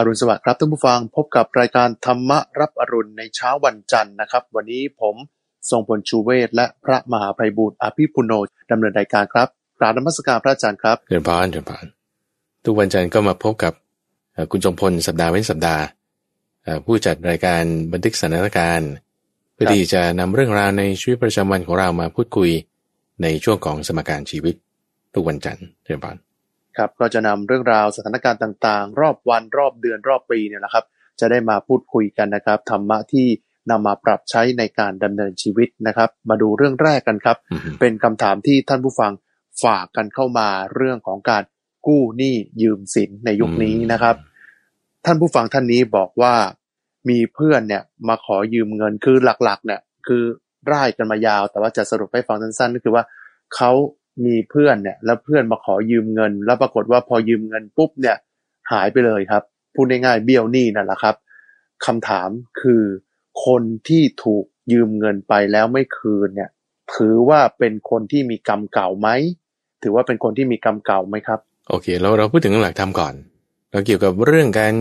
อรุณสวัสดิ์ครับท่านผู้ฟังพบกับรายการธรรมรับอรุณในเช้าวันจันทร์นะครับ วันนี้ผมทรงพลชูเวศและพระมหาภัยบูรณ์อภิปุโนดำเนินรายการครับกราบนมัสการพระอาจารย์ครับเดินพานเดินพานทุกวันจันทร์ก็มาพบกับคุณจงพลสัปดาห์เว้นสัปดาห์ผู้จัดรายการบันทึกสถานการณ์เพื่อที่จะนำเรื่องราวในชีวิตประจำวันของเรามาพูดคุยในช่วงของสมการชีวิตทุกวันจันทร์เดินพาน ครับก็จะนำเรื่องราวสถานการณ์ต่างๆ รอบวันรอบเดือนรอบปีเนี่ยนะครับ จะได้มาพูดคุยกันนะครับธรรมะที่นำมาปรับใช้ในการดำเนินชีวิตนะครับ มาดูเรื่องแรกกันครับอือฮึเป็นคำถามที่ท่านผู้ฟังฝากกันเข้ามาเรื่องของการกู้หนี้ยืมสินในยุคนี้นะครับ ท่านผู้ฟังท่านนี้บอกว่ามีเพื่อนเนี่ยมาขอยืมเงินคือหลักๆเนี่ยคือร่ายกันมายาว แต่ว่าจะสรุปให้ฟังสั้นๆก็คือว่าเขา มีเพื่อนเนี่ย แล้วเพื่อนมาขอยืมเงิน แล้วปรากฏว่าพอยืมเงินปุ๊บเนี่ย หายไปเลยครับ พูดง่ายๆเบี้ยวหนี้นั่นแหละครับคำถามคือคนที่ถูกยืมเงินไปแล้วไม่คืนเนี่ย ถือว่าเป็นคนที่มีกรรมเก่าไหมถือว่าเป็นคนที่มีกรรมเก่าไหมครับ โอเค เราเราพูดถึงหลักธรรมก่อน เราเกี่ยวกับเรื่องการ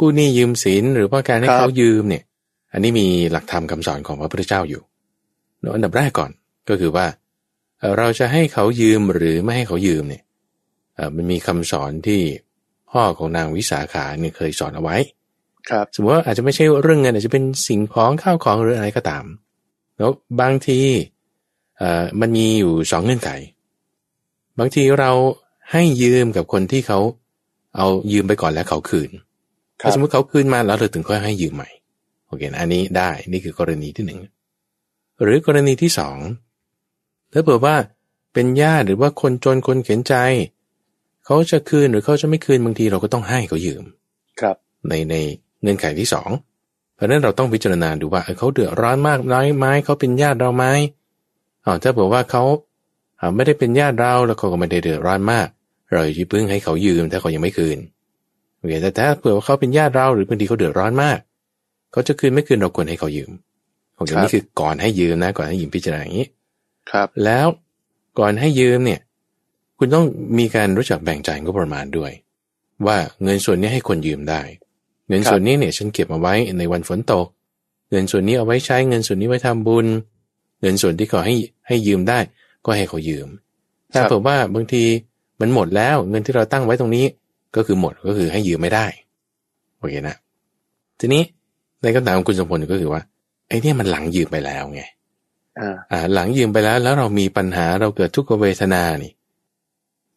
กู้หนี้ยืมสินหรือว่าการให้ครับเขายืมเนี่ย อันนี้มีหลักธรรมคำสอนของพระพุทธเจ้าอยู่แล้วอันดับแรกก่อนก็คือว่า เอ่อเราจะให้เขายืมหรือไม่ให้เขายืมเนี่ยเอ่อมันมีคำสอนที่พ่อของนางวิสาขาเนี่ยเคยสอนเอาไว้ ครับ สมมติว่าอาจจะไม่ใช่เรื่องเงินอาจจะเป็นสิ่งของข้าวของหรืออะไรก็ตาม แล้วบางทีเอ่อมันมีอยู่สองเงื่อนไข บางทีเราให้ยืมกับคนที่เขาเอายืมไปก่อนแล้วเขาคืนครัถ้าบสมมติเขาคืนมาแล้วเราถึงค่อยให้ยืมใหม่ โอเคนะอันนี้ได้ นี่คือกรณีที่หนึ่ง หรือกรณีที่สอง ถ้าเผื่อว่าเป็นญาติหรือว่าคนจนคนเข็นใจ เขาจะคืนหรือเขาจะไม่คืนบางทีเราก็ต้องให้เขายืม ครับ ในในเงื่อนไขที่สองเพราะฉะนั้นเราต้องพิจารณาดูว่าเออเขาเดือดร้อนมากน้อยไหมเขาเป็นญาติเราไหมอ๋อถ้าบอกว่าเขาอ่าไม่ได้เป็นญาติเราแล้วเขาก็ไม่ได้เดือดร้อนมาก เราอย่าเพิ่งให้เขายืมถ้าเขายังไม่คืนโอเคแต่ถ้าเผื่อว่าเขาเป็นญาติเราหรือบางทีเขาเดือดร้อนมาก เขาจะคืนไม่คืนเราควรให้เขายืมโอเคครับนี่คือก่อนให้ยืมนะก่อนให้ยืมพิจารณาอย่างนี้ ครับ แล้วก่อนให้ยืมเนี่ย คุณต้องมีการรู้จักแบ่งจ่ายงบประมาณด้วย ว่าเงินส่วนนี้ให้คนยืมได้ เงินส่วนนี้เนี่ยฉันเก็บเอาไว้ในวันฝนตก เงินส่วนนี้เอาไว้ใช้เงินส่วนนี้ไว้ทำบุญ เงินส่วนที่ขาให้ให้ยืมได้ ก็ให้เขายืม ถ้าเผื่อว่าบางทีมันหมดแล้วเงินที่เราตั้งไว้ตรงนี้ก็คือหมดก็คือให้ยืมไม่ได้โอเคนะ ทีนี้ในคำถามของคุณสมพลก็คือว่าไอ้นี่มันหลังยืมไปแล้วไง อ่าอ่าหลังยืมไปแล้วแล้วเรามีปัญหาเราเกิดทุกขเวทนานี่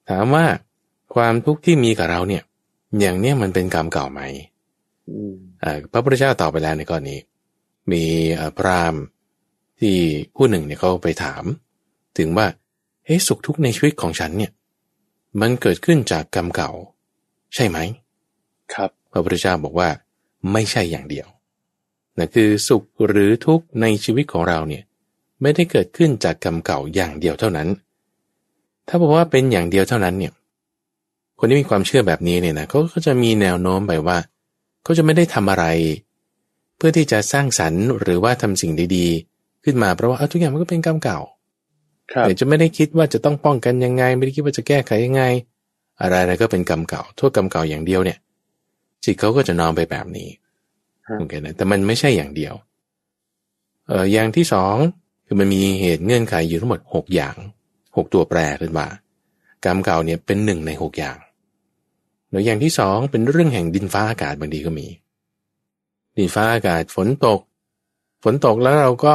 ถามว่าความทุกข์ที่มีกับเราเนี่ย อย่างเนี้ยมันเป็นกรรมเก่าไหมอืมอ่าพระพุทธเจ้าตอบไปแล้วในข้อนี้มีอ่าพราหมณ์ที่ผู้หนึ่งเนี่ยเขาไปถาม ถึงว่าเฮ้สุขทุกข์ในชีวิตของฉันเนี่ย มันเกิดขึ้นจากกรรมเก่า ใช่ไหมครับพระพุทธเจ้าบอกว่า ไม่ใช่อย่างเดียวนั่นคือสุขหรือทุกข์ในชีวิตของเราเนี่ย ไม่ได้เกิดขึ้นจากกรรมเก่าอย่างเดียวเท่านั้น ถ้าบอกว่าเป็นอย่างเดียวเท่านั้นเนี่ย คนที่มีความเชื่อแบบนี้เนี่ยนะเขาก็จะมีแนวโน้มไปว่าเขาจะไม่ได้ทำอะไร เพื่อที่จะสร้างสรรค์หรือว่าทำสิ่งดีๆ ขึ้นมาเพราะว่าเอาทุกอย่างมันก็เป็นกรรมเก่าครับเดี๋ยวจะไม่ได้คิดว่าจะต้องป้องกันยังไง ไม่ได้คิดว่าจะแก้ไขยังไง อะไรอะไรก็เป็นกรรมเก่าโทษกรรมเก่าอย่างเดียวเนี่ยจิตเขาก็จะนอนไปแบบนี้ฮะโอเคนะแต่มันไม่ใช่อย่างเดียวเอ่ออย่างที่สอง คือมันมีเหตุเงื่อนไขอยู่ทั้งหมดหกอย่างหกตัวแปรขึ้นมากรรมเก่าเนี่ยเป็นหนึ่งในหกอย่างแล้วอย่างที่สองเป็นเรื่องแห่งดินฟ้าอากาศบางทีก็มี ดินฟ้าอากาศฝนตก ฝนตกแล้วเราก็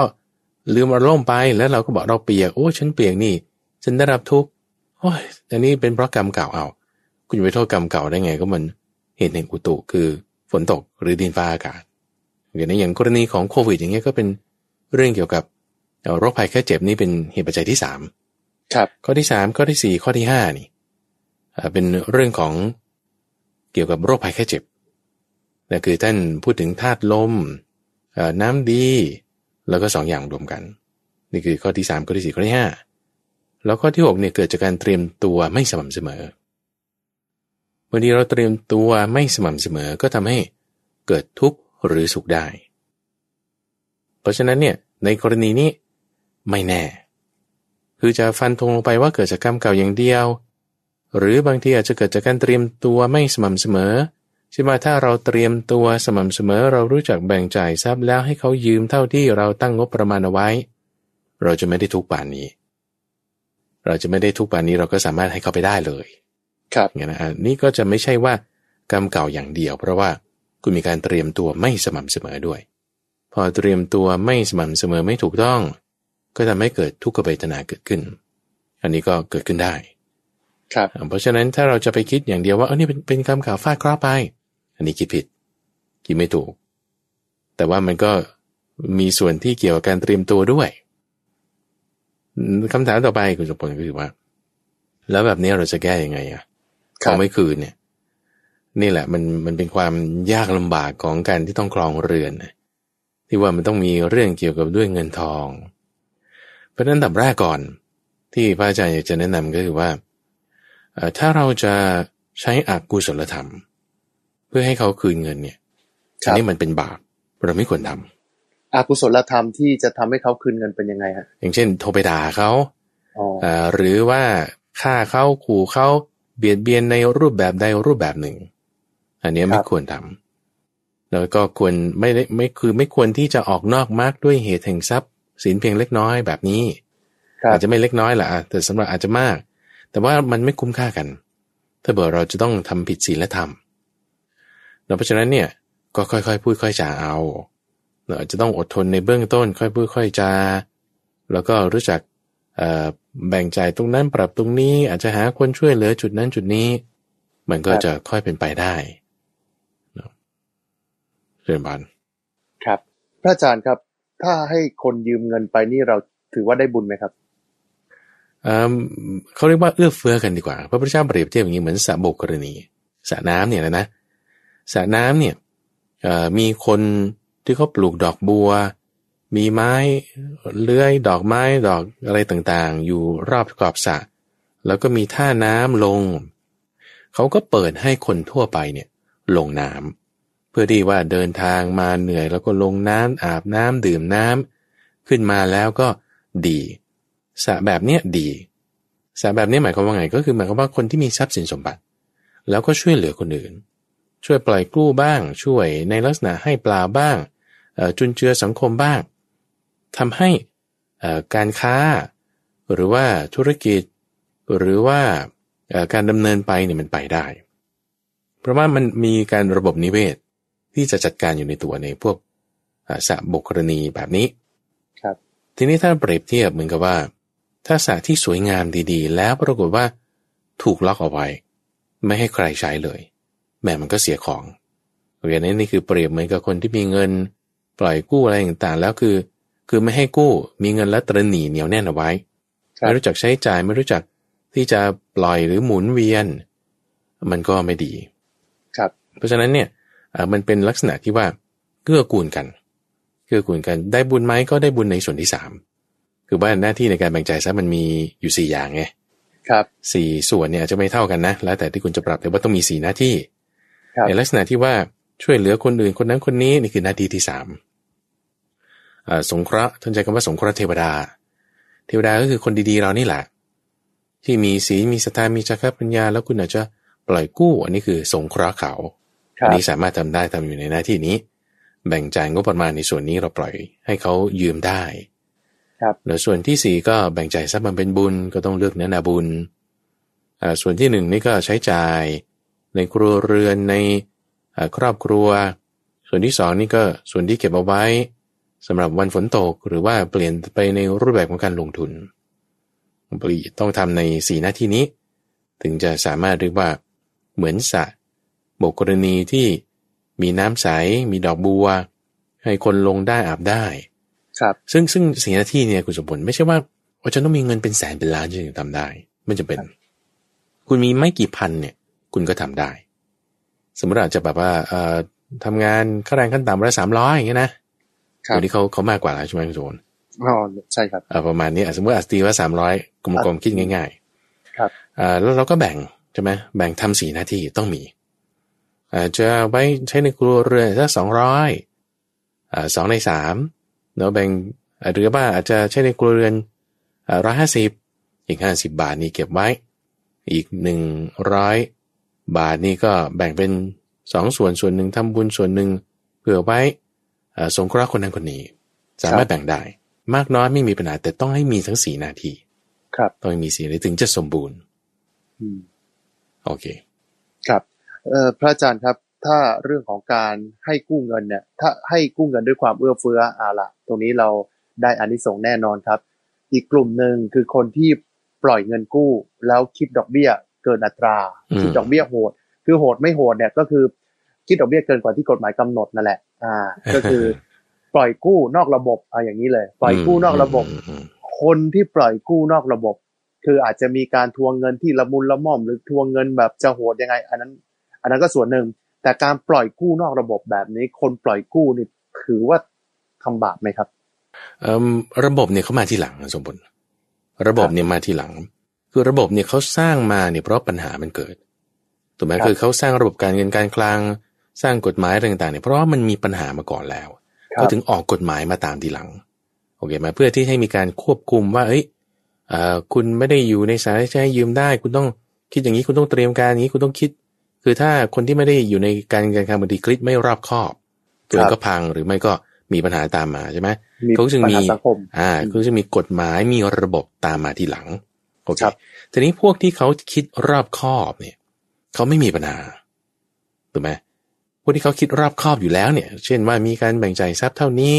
ลืมเอาร่มไปแล้วเราก็บอกเราเปียกโอ้ฉันเปียกนี่ ฉันได้รับทุกข์โอ้ยอันนี้เป็นเพราะกรรมเก่าเอาคุณจะไปโทษกรรมเก่าได้ไงก็มันเหตุแห่งอุตุคือฝนตกหรือดินฟ้าอากาศอย่างในอย่างกรณีของโควิดอย่างเงี้ยก็เป็นเรื่องเกี่ยวกับ เอ่อโรคภัยแค่เจ็บนี่เป็นเหตุปัจจัยที่สามครับ ข้อที่สามข้อที่สี่ข้อที่ห้านี่เอ่อเป็นเรื่องของเกี่ยวกับโรคภัยแค่เจ็บนั่นคือท่านพูดถึงธาตุลมเอ่อน้ำดี แล้วก็สองอย่างรวมกัน นี่คือข้อที่สามข้อที่สี่ข้อที่ห้าแล้วข้อที่หกเนี่ยเกิดจากการเตรียมตัวไม่สม่ำเสมอบางทีเราเตรียมตัวไม่สม่ำเสมอก็ทำให้เกิดทุกข์หรือสุขได้ เพราะฉะนั้นเนี่ยในกรณีนี้ ไม่แน่ คือจะฟันธงลงไปว่าเกิดจากกรรมเก่าอย่างเดียว หรือบางทีอาจจะเกิดจากการเตรียมตัวไม่สม่ำเสมอใช่ไหมถ้าเราเตรียมตัวสม่ำเสมอเรารู้จักแบ่งจ่ายทรัพย์แล้วให้เขายืมเท่าที่เราตั้งงบประมาณเอาไว้ เราจะไม่ได้ทุกป่านนี้ เราจะไม่ได้ทุกป่านนี้เราก็สามารถให้เขาไปได้เลย ครับอย่างนะนี่ก็จะไม่ใช่ว่ากรรมเก่าอย่างเดียว เพราะว่าคุณมีการเตรียมตัวไม่สม่ำเสมอด้วย พอเตรียมตัวไม่สม่ำเสมอไม่ถูกต้อง ก็ทำให้เกิดทุกขเวทนาเกิดขึ้น อันนี้ก็เกิดขึ้นได้ ครับ เพราะฉะนั้นถ้าเราจะไปคิดอย่างเดียวว่าเออนี่เป็นเป็นกรรมเก่าฟาดเคราะห์ไป อันนี้คิดผิด คิดไม่ถูก แต่ว่ามันก็มีส่วนที่เกี่ยวกับการเตรียมตัวด้วยอืมคำถามต่อไปคุณสมพลก็คือว่า แล้วแบบนี้เราจะแก้ยังไงอะครัเขาบไม่คืนเนี่ย นี่แหละ มันมันเป็นความยากลำบากของการที่ต้องครองเรือนนะที่ว่ามันต้องมีเรื่องเกี่ยวกับด้วยเงินทอง เพราะฉะนั้นอันดับแรกก่อนที่พระอาจารย์อยากจะแนะนำก็คือว่าเอ่อถ้าเราจะใช้อากุศลธรรม เพื่อให้เขาคืนเงินเนี่ยคอัรันบนี้มันเป็นบาปเราไม่ควรทำอากุศลธรรมที่จะทำให้เขาคืนเงินเป็นยังไงฮะอย่างเช่น โทรไปด่าเขาอ๋อเอ่อหรือว่าฆ่าเขาขู่เขาเบียดเบียนในรูปแบบใดรูปแบบหนึ่ง อันเนี้ยไม่ควรทำแล้วก็ควรไม่ได้ไม่คือไม่ควรที่จะออกนอกมรรคด้วยเหตุแห่งทรัพย์ สินเพียงเล็กน้อยแบบนี้ครับอาจจะไม่เล็กน้อยแหละอะแต่สำหรับอาจจะมาก แต่ว่ามันไม่คุ้มค่ากัน ถ้าเบื่อเราจะต้องทำผิดศีลธรรมแล้วเพราะฉะนั้นเนี่ยก็ค่อยๆ พูดค่อยจาเอาเราอาจจะต้องอดทนในเบื้องต้น ค่อยพูดค่อยจาแล้วก็รู้จักเอ่อแบ่งจ่ายตรงนั้นปรับตรงนี้อาจจะหาคนช่วยเหลือจุดนั้นจุดนี้ มันก็จะค่อยเป็นไปได้เนาะเรียนบานครับ พระอาจารย์ครับ ถ้าให้คนยืมเงินไปนี่เราถือว่าได้บุญไหมครับเอิ่มเขาเรียกว่าเอื้อเฟื้อกันดีกว่า พระพุทธเจ้าเปรียบเทียบอย่างนี้เหมือนสระบกกรณีสระน้ำเนี่ยนะนะสระน้ำเนี่ยมีคนที่เขาปลูกดอกบัว มีไม้เลื้อยดอกไม้ดอกอะไรต่างๆ อยู่รอบขอบสระแล้วก็มีท่าน้ำลง เขาก็เปิดให้คนทั่วไปเนี่ย ลงน้ำ เพื่อที่ว่าเดินทางมาเหนื่อยแล้วก็ลงน้ำอาบน้ำดื่มน้ำขึ้นมาแล้วก็ดีสระแบบเนี้ยดีสระแบบนี้หมายความว่าไง ก็คือหมายความว่าคนที่มีทรัพย์สินสมบัติ แล้วก็ช่วยเหลือคนอื่น ช่วยปล่อยกู้บ้าง ช่วยในลักษณะให้ปลาบ้างจุนเจือสังคมบ้างทำให้การค้า หรือว่าธุรกิจ หรือว่าการดำเนินไปเนี่ยมันไปได้ เพราะว่ามันมีการระบบนิเวศ ที่จะจัดการอยู่ในตัวในพวกเอ่อสระบกกรณีแบบนี้ ครับ ทีนี้ถ้าเปรียบเทียบเหมือนกับว่า ถ้าสระที่สวยงามดีๆ แล้วปรากฏว่าถูกล็อกเอาไว้ ไม่ให้ใครใช้เลย แม่มันก็เสียของอย่างนี้นี่คือเปรียบเหมือนกับคนที่มีเงิน ปล่อยกู้อะไรต่างๆ แล้วคือ คือไม่ให้กู้มีเงินแล้วตระหนี่เหนียวแน่นเอาไว้ครับไม่รู้จักใช้จ่ายไม่รู้จักที่จะปล่อยหรือหมุนเวียน มันก็ไม่ดี ครับ เพราะฉะนั้นเนี่ยเอ่อ มันเป็นลักษณะที่ว่าเกื้อกูลกัน เกื้อกูลกันได้บุญไหมก็ได้บุญในส่วนที่สามคือว่าหน้าที่ในการแบ่งจ่ายทรัพย์มันมีอยู่สี่อย่างไงครับสี่ส่วนเนี่ยอาจจะไม่เท่ากันนะ แล้วแต่ที่คุณจะปรับแต่ว่าต้องมีสี่หน้าที่ครับในลักษณะที่ว่าช่วยเหลือคนอื่นคนนั้นคนนี้นี่คือหน้าที่ที่สามอ่าสงเคราะห์ท่านใช้คำว่าสงเคราะห์เทวดา เทวดาก็คือคนดีๆเรานี่แหละ ที่มีศีลมีศรัทธามีจักรปัญญา แล้วคุณอาจจะปล่อยกู้ อันนี้คือสงเคราะห์เขาครั อับนนี้สามารถทำได้ทำอยู่ในหน้าที่นี้ แบ่งจ่ายงบประมาณในส่วนนี้เราปล่อยให้เขายืมได้ ครับแล้วส่วนที่สี่ก็แบ่งจ่ายทรัพย์มันเป็นบุญก็ต้องเลือกเนื้อนาบุญอ่าส่วนที่หนึ่งนี่ก็ใช้จ่ายในครัวเรือนในอ่าครอบครัว ส่วนที่สองนี่ก็ส่วนที่เก็บเอาไว้สำหรับวันฝนตกหรือว่าเปลี่ยนไปในรูปแบบของการลงทุนปลีต้องทำในสี่หน้าที่นี้ ถึงจะสามารถเรียกว่าเหมือนสระ บกกรณีที่มีน้ำใส มีดอกบัว ให้คนลงได้อาบได้ ครับ ซึ่งซึ่งสิ่งหน้าที่เนี่ยคุณสมบัติไม่ใช่ว่าว่าจะต้องมีเงินเป็นแสนเป็นล้านจึงจะทำได้ ไม่จำเป็น คุณมีไม่กี่พันเนี่ย คุณก็ทำได้ สมมติอาจจะแบบว่าเอ่อทำงานค่าแรงขั้นต่ำวันละสามร้อยอย่างเงี้ยนะครับเดี๋ยวนี้เขาเขามากกว่าแล้วใช่ไหมคุณสมบัติอ๋อใช่ครับเอ่อประมาณนี้อะสมมติอาจตีว่าสามร้อยกลมๆคิดง่าย ๆ ครับอ่าแล้วเราก็แบ่งใช่ไหมแบ่งทำสี่หน้าที่ต้องมี อาจจะไว้ใช้ในครัวเรือนสักสองร้อยอ่าสองในสามเนาะแบ่งอ่าหรือว่าอาจจะใช้ในครัวเรือนอ่าร้อยห้าสิบอีกห้าสิบบาทนี่เก็บไว้ อีกหนึ่งร้อยบาทนี่ก็แบ่งเป็นสองส่วนส่วนหนึ่งทำบุญส่วนหนึ่งเผื่อไว้สงเคราะห์คนนั้นคนนี้ สามารถแบ่งได้ มากน้อยไม่มีปัญหาแต่ต้องให้มีทั้งสี่นาที ครับ ต้องมีสี่นาทีถึงจะสมบูรณ์อืมโอเค ครับเอ่อ พระอาจารย์ครับ ถ้าเรื่องของการให้กู้เงินเนี่ย ถ้าให้กู้เงินด้วยความเอื้อเฟื้ออาละตรงนี้เราได้อานิสงส์แน่นอนครับ อีกกลุ่มหนึ่งคือคนที่ปล่อยเงินกู้ แล้วคิดดอกเบี้ยเกินอัตราอืมคิดดอกเบี้ยโหด คือโหดไม่โหดเนี่ยก็คือคิดดอกเบี้ยเกินกว่าที่กฎหมายกำหนดนั่นแหละ อ่า ก็คือปล่อยกู้นอกระบบเอาอย่างนี้เลย ปล่อยกู้นอกระบบอืมอืมคนที่ปล่อยกู้นอกระบบ คืออาจจะมีการทวงเงินที่ละมุนละม่อม หรือทวงเงินแบบจะโหดยังไง อันนั้น อันนั้นก็ส่วนหนึ่ง แต่การปล่อยกู้นอกระบบแบบนี้ คนปล่อยกู้นี่ถือว่าทำบาปไหมครับเอิ่มระบบเนี่ยเขามาที่หลังนะสมบูรณ์ระบบเนี่ยมาที่หลัง คือระบบเนี่ยเขาสร้างมาเนี่ยเพราะปัญหามันเกิดถูกไหมครับคือเขาสร้างระบบการเงินการคลัง สร้างกฎหมายอะไรต่างๆเนี่ยเพราะว่ามันมีปัญหามาก่อนแล้วเขาถึงออกกฎหมายมาตามทีหลังโอเคไหมเพื่อที่ให้มีการควบคุมว่า เอ้ยเอ่อคุณไม่ได้อยู่ในสายจะให้ยืมได้ คุณต้องคิดอย่างนี้คุณต้องเตรียมการอย่างนี้คุณต้องคิด คือถ้าคนที่ไม่ได้อยู่ในการเงินการคลังบางทีคิดไม่รอบคอบตัวเองก็พังหรือไม่ก็มีปัญหาตามมาใช่ไหมมีเขาจึงปัญมีหาสังคมอ่าเขาจะมีกฎหมายมีระบบตามมาทีหลังโอเคครับทีนี้พวกที่เขาคิดรอบคอบเนี่ยเขาไม่มีปัญหาถูกไหมพวกที่เขาคิดรอบคอบอยู่แล้วเนี่ย เช่นว่ามีการแบ่งจ่ายทรัพย์เท่านี้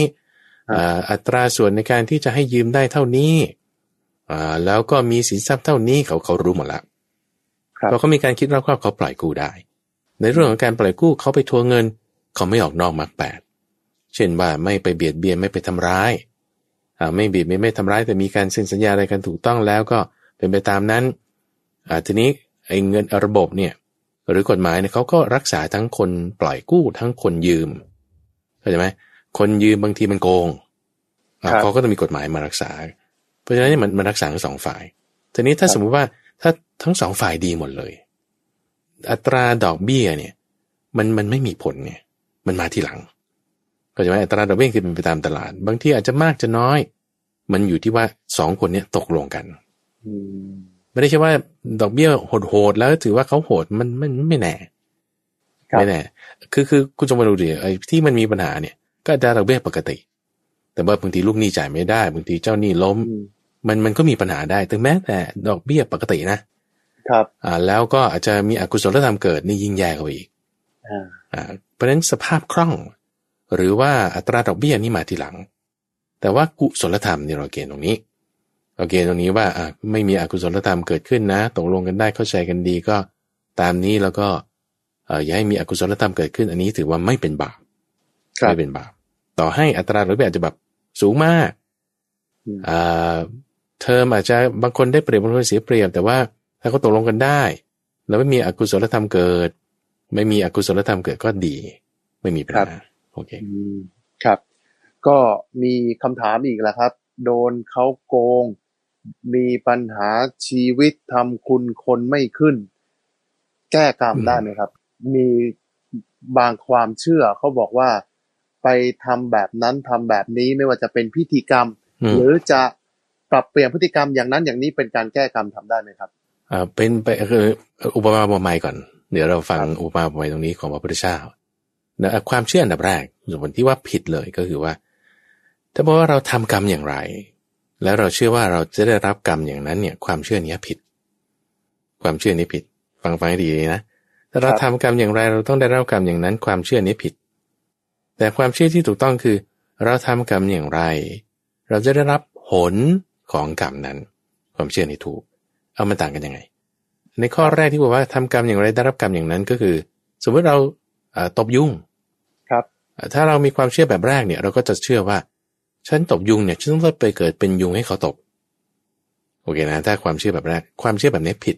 อ่าอัตราส่วนในการที่จะให้ยืมได้เท่านี้อ่าแล้วก็มีสินทรัพย์เท่านี้เขาเขารู้หมดละ ครับพอเขามีการคิดรอบคอบเขาปล่อยกู้ได้ ในเรื่องของการปล่อยกู้เขาไปทวงเงิน เขาไม่ออกนอกมรรคแปดเช่นว่าไม่ไปเบียดเบียนไม่ไปทำร้ายอ่าไม่เบียดเบียนไม่ทำร้ายแต่มีการเซ็นสัญญาอะไรกันถูกต้องแล้วก็เป็นไปตามนั้นอ่าทีนี้ไอ้เงินระบบเนี่ยหรือกฎหมายเนี่ยเขาก็รักษาทั้งคนปล่อยกู้ทั้งคนยืมเข้าใจไหมคนยืมบางทีมันโกงอ่าครับเขาก็ต้องมีกฎหมายมารักษา เพราะฉะนั้นเนี่ยมันมันรักษาทั้งสองฝ่ายทีนี้ถ้าครับสมมุติว่าถ้า ทั้งสองฝ่ายดีหมดเลย อัตราดอกเบี้ยเนี่ย มันมันไม่มีผลเนี่ย มันมาทีหลังก็จะไหมอัตราดอกเบี้ยคือเป็นไปตามตลาด บางที่อาจจะมากจะน้อย มันอยู่ที่ว่าสองคนเนี้ยตกลงกันอืมไม่ได้ใช่ว่า ดอกเบี้ยโหดๆแล้วถือว่าเขาโหดมันมันไม่แน่ครับไม่แน่คือคือคุณจงมาดูดิไอ้ที่มันมีปัญหาเนี่ย ก็อัตราดอกเบี้ยปกติ แต่ว่าบางทีลูกหนี้จ่ายไม่ได้บางทีเจ้าหนี้ล้มอืมมันมันก็มีปัญหาได้ ถึงแม้แต่ดอกเบี้ยปกตินะ ครับอ่าแล้วก็อาจจะมีอกุศลธรรมเกิดนี่ยิ่งแย่เข้าไปอีกอ่าอ่าเพราะฉะนั้นสภาพคล่อง หรือว่าอัตราดอกเบี้ยนี่มาทีหลัง แต่ว่ากุศลธรรมเนี่ยเราเกณฑ์ตรงนี้เราเกณฑ์ตรงนี้ว่าอ่าไม่มีอกุศลธรรมเกิดขึ้นนะตกลงกันได้เข้าใจกันดีก็ตามนี้แล้วก็เอ่ออย่าให้มีอกุศลธรรมเกิดขึ้น อันนี้ถือว่าไม่เป็นบาปครับไม่เป็นบาปต่อให้อัตราดอกเบี้ยอาจจะแบบสูงมากอืมอ่าเทอมอาจจะบางคนได้เปรียบบางคนเสียเปรียบแต่ว่า ถ้าเขาตกลงกันได้ แล้วไม่มีอกุศลธรรมเกิด ไม่มีอกุศลธรรมเกิดก็ดี ไม่มีปัญครับหาโอเคอืมครับ ก็มีคำถามอีกแล้วครับ โดนเขาโกง มีปัญหาชีวิตทำคุณคนไม่ขึ้น แก้กรรมอืมได้ไหมครับ มีบางความเชื่อเขาบอกว่าไปทำแบบนั้นทำแบบนี้ไม่ว่าจะเป็นพิธีกรรมอืมหรือจะปรับเปลี่ยนพฤติกรรมอย่างนั้นอย่างนี้เป็นการแก้กรรมทำได้ไหมครับอ่า เป็นไปคืออุปมาอุปไมยก่อน เดี๋ยวเราฟังครับอุปมาอุปไมยตรงนี้ของพระพุทธเจ้านะอะความเชื่ออันดับแรกส่วนที่ว่าผิดเลยก็คือว่า ถ้าบอกว่าเราทำกรรมอย่างไร แล้วเราเชื่อว่าเราจะได้รับกรรมอย่างนั้นเนี่ย ความเชื่อนี้ผิด ความเชื่อนี้ผิด ฟังฟังให้ดีนะถ้าเราครับทำกรรมอย่างไร เราต้องได้รับกรรมอย่างนั้น ความเชื่อนี้ผิด แต่ความเชื่อที่ถูกต้องคือ เราทำกรรมอย่างไร เราจะได้รับผลของกรรมนั้น ความเชื่อนี้ถูก เอามันต่างกันยังไง ในข้อแรกที่บอกว่าทำกรรมอย่างไรได้รับกรรมอย่างนั้นก็คือ สมมติเราเอ่อตบยุงครับเอ่อถ้าเรามีความเชื่อแบบแรกเนี่ย เราก็จะเชื่อว่า ฉันตบยุงเนี่ยฉันต้องไปเกิดเป็นยุงให้เขาตบโอเคนะถ้าความเชื่อแบบแรกความเชื่อแบบนี้ผิด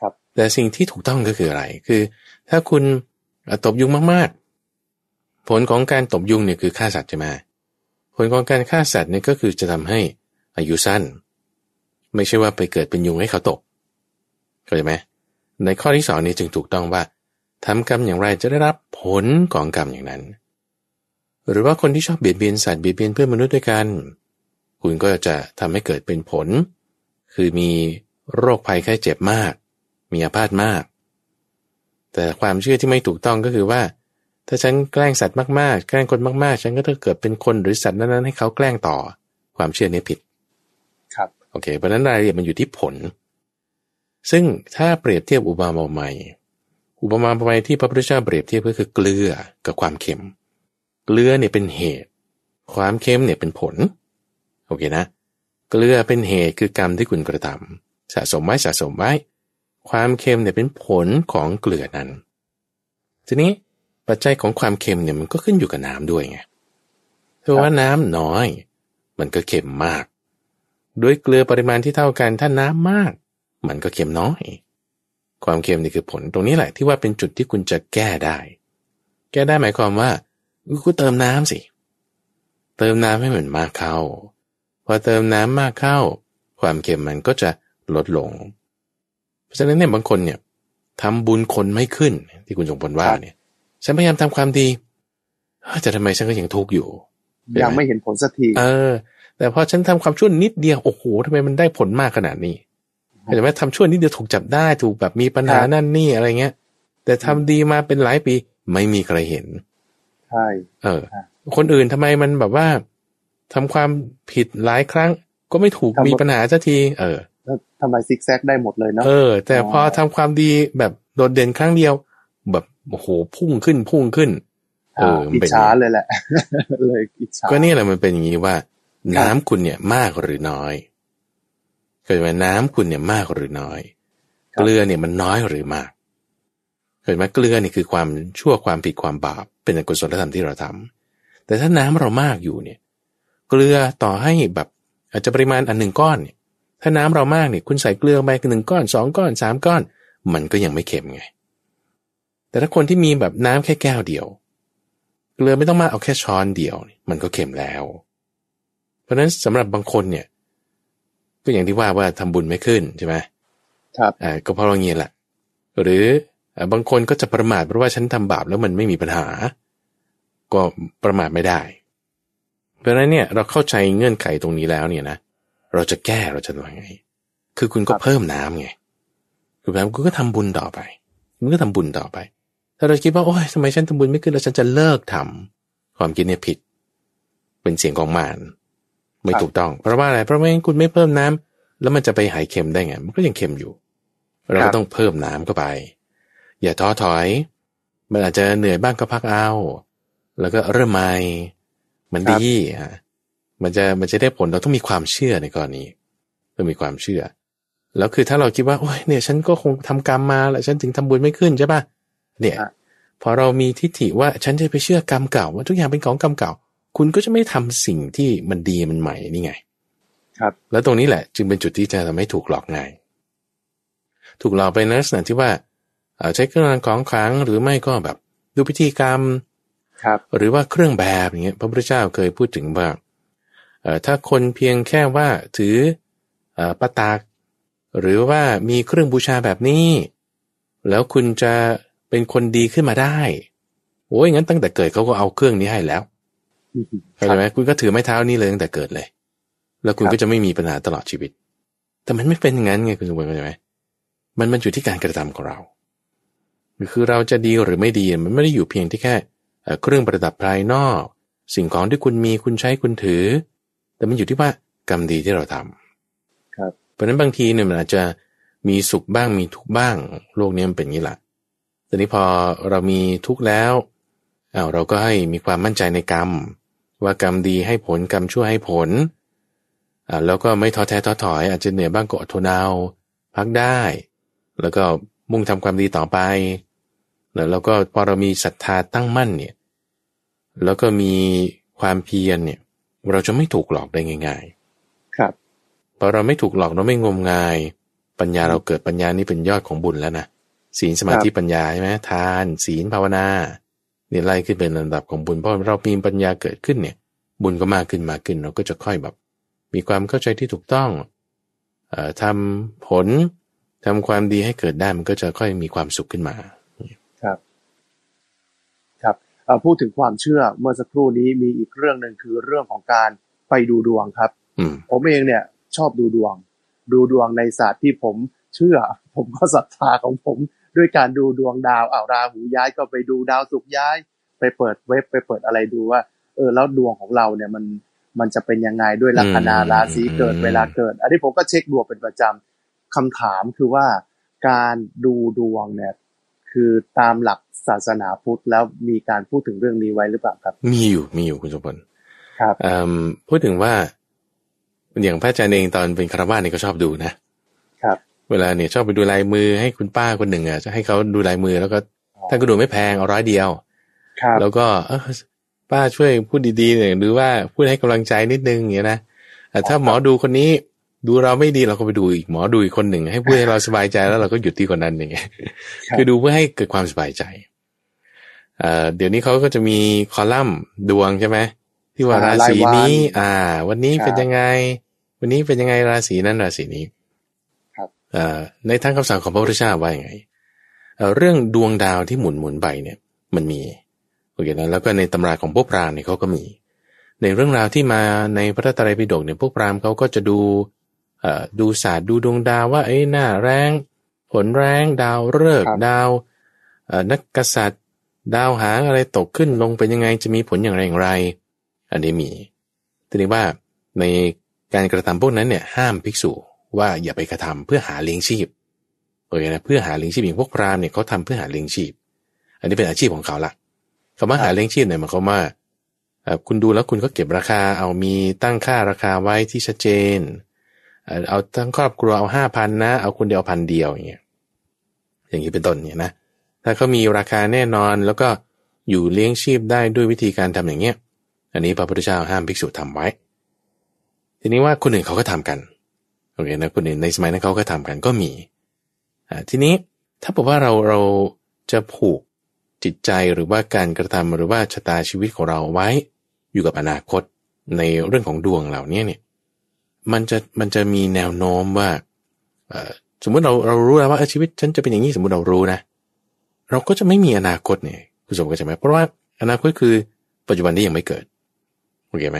ครับ แต่สิ่งที่ถูกต้องก็คืออะไร คือ ถ้าคุณเอ่อตบยุงมากๆ ผลของการตบยุงเนี่ยคือฆ่าสัตว์ใช่ไหมผลของการฆ่าสัตว์เนี่ยก็คือจะทำให้อายุสั้น ไม่ใช่ว่าไปเกิดเป็นยุงให้เขาตกเข้าใจไหมในข้อที่สองนี้จึงถูกต้องว่าทำกรรมอย่างไรจะได้รับผลของกรรมอย่างนั้น หรือว่าคนที่ชอบเบียดเบียนสัตว์เบียดเบียนเพื่อนมนุษย์ด้วยกัน คุณก็จะทำให้เกิดเป็นผล คือมีโรคภัยไข้เจ็บมาก มีอาพาธมาก แต่ความเชื่อที่ไม่ถูกต้องก็คือว่า ถ้าฉันแกล้งสัตว์มากๆ แกล้งคนมากๆ ฉันก็จะเกิดเป็นคนหรือสัตว์นั้นๆให้เขาแกล้งต่อ ความเชื่อนี้ผิด ครับ เคเพราะนั้นรายละเอียดมันอยู่ที่ผล ซึ่งถ้าเปรียบเทียบอุปมาใหม่อุปมาใหม่ที่พระพุทธเจ้าเปรียบเทียบก็คือเกลือกับความเค็ม เกลือเนี่ยเป็นเหตุ ความเค็มเนี่ยเป็นผล โอเคนะ เกลือเป็นเหตุคือกรรมที่คุณกระทำสะสมไว้สะสมไว้ ความเค็มเนี่ยเป็นผลของเกลือนั้น ทีนี้ปัจจัยของความเค็มเนี่ยมันก็ขึ้นอยู่กับน้ำด้วยไงถ้าว่าน้ำน้อย มันก็เค็มมาก ด้วยเกลือปริมาณที่เท่ากันถ้าน้ำมาก มันก็เค็มน้อย ความเค็มนี่คือผลตรงนี้แหละที่ว่าเป็นจุดที่คุณจะแก้ได้ แก้ได้หมายความว่าคุณเติมน้ำสิ เติมน้ำให้มันมากเข้า พอเติมน้ำมากเข้า ความเค็มมันก็จะลดลง เพราะฉะนั้นเนี่ยบางคนเนี่ยทำบุญคนไม่ขึ้นที่คุณจงพลว่าเนี่ยฉันพยายามทำความดีแต่ทำไมฉันก็ยังทุกข์อยู่ ยังไม่เห็นผลสักที เออ แต่พอฉันทำความชั่วนิดเดียวโอ้โหทำไมมันได้ผลมากขนาดนี้เห็นไหมทำชั่วนิดเดียวถูกจับได้ถูกแบบมีปัญหานั่นนี่อะไรเงี้ย แต่ทำดีมาเป็นหลายปีไม่มีใครเห็นใช่เออ คนอื่นทำไมมันแบบว่าทำความผิดหลายครั้ง ก็ไม่ถูกมีปัญหาสักที เออแล้วทำไมซิกแซกได้หมดเลยเนาะเออ แต่พอทำความดีแบบโดดเด่นครั้งเดียว แบบโอ้โหพุ่งขึ้นพุ่งขึ้น เออมันอิจเป็นฉาเลยแหละเลยอิจฉาก็นี่แหละมันเป็นอย่างนี้ว่า น้ำคุณเนี่ยมากหรือน้อยเคยไหมน้ำคุณเนี่ยมากหรือน้อย เกลือเนี่ยมันน้อยหรือมากเคยไหมเกลือนี่คือความชั่วความผิดความบาป เป็นอกุศลธรรมที่เราทำแต่ถ้าน้ำเรามากอยู่เนี่ย เกลือต่อให้แบบอาจจะปริมาณอันหนึ่งก้อนเนี่ย ถ้าน้ำเรามากเนี่ยคุณใส่เกลือไปหนึ่งก้อนสองก้อนสามก้อน มันก็ยังไม่เค็มไง แต่ถ้าคนที่มีแบบน้ำแค่แก้วเดียว เกลือไม่ต้องมากเอาแค่ช้อนเดียวเนี่ยมันก็เค็มแล้ว เพราะฉะนั้นสำหรับบางคนเนี่ย ก็อย่างที่ว่าว่าทำบุญไม่ขึ้นใช่ไหมครับอ่าก็เพราะว่างี้แหละหรืออ่าบางคนก็จะประมาทเพราะว่าฉันทำบาปแล้วมันไม่มีปัญหา ก็ประมาทไม่ได้ เพราะฉะนั้นเนี่ยเราเข้าใจเงื่อนไขตรงนี้แล้วเนี่ยนะเราจะแก้เราจะทำยังไง คือคุณก็เพิ่มน้ำไงคือแบบคุณก็ทำบุญต่อไปคุณก็ทำบุญต่อไป ถ้าเราคิดว่าโอ้ยทำไมฉันทำบุญไม่ขึ้นแล้วฉันจะเลิกทำความคิดเนี่ยผิด เป็นเสียงของมาร ไม่ถูกต้อง เพราะว่าอะไรเพราะไม่งั้นคุณไม่เพิ่มน้ำแล้วมันจะไปหายเค็มได้ไง มันก็ยังเค็มอยู่ เราก็ต้องเพิ่มน้ำเข้าไป อย่าท้อถอย มันอาจจะเหนื่อยบ้างก็พักเอา แล้วก็เริ่มใหม่มันดีอะมันจะมันจะได้ผลเราต้องมีความเชื่อในกรณีต้องมีความเชื่อ แล้วคือถ้าเราคิดว่าโอ้ยเนี่ย ฉันก็คงทำกรรมมาแล้วฉันถึงทำบุญไม่ขึ้นใช่ปะเนี่ย พอเรามีทิฏฐิว่าฉันจะไปเชื่อกรรมเก่าว่าทุกอย่างเป็นของกรรมเก่า คุณก็จะไม่ทำสิ่งที่มันดีมันใหม่นี่ไง ครับ แล้วตรงนี้แหละ จึงเป็นจุดที่จะทำให้ถูกหลอกง่ายถูกหลอกไปในลักษณะที่ว่าเอ่อใช้เครื่องรางของขลังหรือไม่ก็แบบดูพิธีกรรมครับหรือว่าเครื่องแบบอย่างเงี้ยพระพุทธเจ้าเคยพูดถึงว่าเอ่อถ้าคนเพียงแค่ว่าถือเอ่อปะตากหรือว่ามีเครื่องบูชาแบบนี้ แล้วคุณจะเป็นคนดีขึ้นมาได้โอ้ยงั้นตั้งแต่เกิดเขาก็เอาเครื่องนี้ให้แล้ว เข้าใจไหมคุณก็ถือไม้เท้านี้เลยตั้งแต่เกิดเลย แล้วคุณครับก็จะไม่มีปัญหาตลอดชีวิต แต่มันไม่เป็นอย่างนั้นไงคุณสมบัติเข้าใจไหมมันมันอยู่ที่การกระทำของเราคือเราจะดีหรือไม่ดีมันไม่ได้อยู่เพียงที่แค่เอ่อเครื่องประดับภายนอก สิ่งของที่คุณมีคุณใช้คุณถือ แต่มันอยู่ที่ว่ากรรมดีที่เราทำครับเพราะฉะนั้นบางทีเนี่ยมันอาจจะมีสุขบ้างมีทุกข์บ้าง โลกนี้มันเป็นอย่างนี้แหละแต่นี้พอเรามีทุกข์แล้ว อ้าวเราก็ให้มีความมั่นใจในกรรม ว่ากรรมดีให้ผลกรรมชั่วให้ผลอ่าแล้วก็ไม่ท้อแท้ท้อถอย อาจจะเหนื่อยบ้างก็อดทนเอาพักได้ แล้วก็มุ่งทำความดีต่อไป แล้วแล้วก็พอเรามีศรัทธาตั้งมั่นเนี่ยแล้วก็มีความเพียรเนี่ยเราจะไม่ถูกหลอกได้ง่ายครับๆพอเราไม่ถูกหลอกเราไม่งมงาย ปัญญาเราเกิดปัญญานี่เป็นยอดของบุญแล้วนะศีลสมาธิปัญญาใช่ไหมทาน ศีลภาวนา เนี่ยไล่ขึ้นเป็นลำดับของบุญเพราะเรามีปัญญาเกิดขึ้นเนี่ย บุญก็มากขึ้นมากขึ้นเราก็จะค่อยแบบ มีความเข้าใจที่ถูกต้องเอ่อทำผลทำความดีให้เกิดได้มันก็จะค่อยมีความสุขขึ้นมา ครับ ครับเอ่อพูดถึงความเชื่อเมื่อสักครู่นี้มีอีกเรื่องหนึ่งคือเรื่องของการไปดูดวงครับอืมผมเองเนี่ย ชอบดูดวง ดูดวงในศาสตร์ที่ผมเชื่อ ผมก็ศรัทธาของผมด้วยการดูดวงดาวอ้าวราหูย้ายก็ไปดูดาวศุกร์ย้าย ไปเปิดเว็บไปเปิดอะไรดูว่า เออแล้วดวงของเราเนี่ยมันมันจะเป็นยังไงด้วยลัคนาราศีเกิดเวลาเกิด อันนี้ผมก็เช็คดวงเป็นประจำคำถามคือว่าการดูดวงเนี่ยคือตามหลักศาสนาพุทธแล้วมีการพูดถึงเรื่องนี้ไว้หรือเปล่าครับ มีอยู่มีอยู่คุณสมพลครับเอ่อพูดถึงว่า อย่างพระอาจารย์เองตอนเป็นคารวาสเนี่ยก็ชอบดูนะครับ เวลาเนี่ยชอบไปดูลายมือให้คุณป้าคนหนึ่งอะจะให้เขาดูลายมือแล้วก็ท่านก็ดูไม่แพงเอาร้อยเดียวครับแล้วก็เออป้าช่วยพูดดีๆหน่อยหรือว่าพูดให้กำลังใจนิดนึงอย่างเงี้ยนะแต่ถ้าหมอดูคนนี้ดูเราไม่ดีเราก็ไปดูอีกหมอดูอีกคนหนึ่งให้พูดให้เราสบายใจแล้วเราก็หยุดที่คนนั้นอย่างเงี้ยครับคือดูเพื่อให้เกิดความสบายใจเอ่อเดี๋ยวนี้เขาก็จะมีคอลัมน์ดวงใช่ไหมที่ว่าราศีนี้ อ่า วันนี้เป็นยังไง วันนี้เป็นยังไงราศีนั้นราศีนี้ครับเอ่อ ในทางคำสั่งของพระพุทธเจ้าว่าอย่างไงเอ่อเรื่องดวงดาวที่หมุนหมุนไปเนี่ยมันมีโอเคนะแล้วก็ในตำราของพวกพราหมณ์เนี่ยเขาก็มี ในเรื่องราวที่มาในพระไตรปิฎกเนี่ยพวกพราหมณ์เขาก็จะดูเอ่อดูศาสตร์ดูดวงดาวว่าเอ้ยหน้าแรงผลแรงดาวฤกษ์ดาวเอ่อนักกษัตริย์ ดาวหางอะไรตกขึ้นลงเป็นยังไงจะมีผลอย่างไรอย่างไร อันนี้มีทีนี้ว่าในการกระทำพวกนั้นเนี่ยห้ามภิกษุ ว่าอย่าไปกระทำเพื่อหาเลี้ยงชีพโอเคนะเพื่อหาเลี้ยงชีพอย่างพวกพราหมณ์เนี่ยเขาทำเพื่อหาเลี้ยงชีพ อันนี้เป็นอาชีพของเขาละคำว่าหาเลี้ยงชีพเนี่ยหมายความว่าคุณดูแล้วคุณก็เก็บราคาเอามีตั้งค่าราคาไว้ที่ชัดเจน เอาทั้งครอบครัวเอาห้าพันนะ เอาคนเดียวพันเดียวอย่างเงี้ยอย่างนี้เป็นต้นเนี่ยนะถ้าเขามีราคาแน่นอนแล้วก็อยู่เลี้ยงชีพได้ด้วยวิธีการทำอย่างเงี้ย อันนี้พระพุทธเจ้าห้ามภิกษุทำไว้ ทีนี้ว่าคนอื่นเขาก็ทำกัน โอเคนะคนอื่นในสมัยนั้นเขาก็ทำกันก็มีอ่าทีนี้ถ้าบอกว่าเราเราจะผูกจิตใจหรือว่าการกระทำหรือว่าชะตาชีวิตของเราไว้ อยู่กับอนาคตในเรื่องของดวงเหล่านี้เนี่ยมันจะมันจะมีแนวโน้มว่าเอ่อสมมุติเราเรารู้แล้วว่าเออชีวิตฉันจะเป็นอย่างนี้สมมติเรารู้นะ เราก็จะไม่มีอนาคตเนี่ยคุณสมก็ใช่ไหมเพราะว่าอนาคตคือปัจจุบันที่ยังไม่เกิดโอเคไหม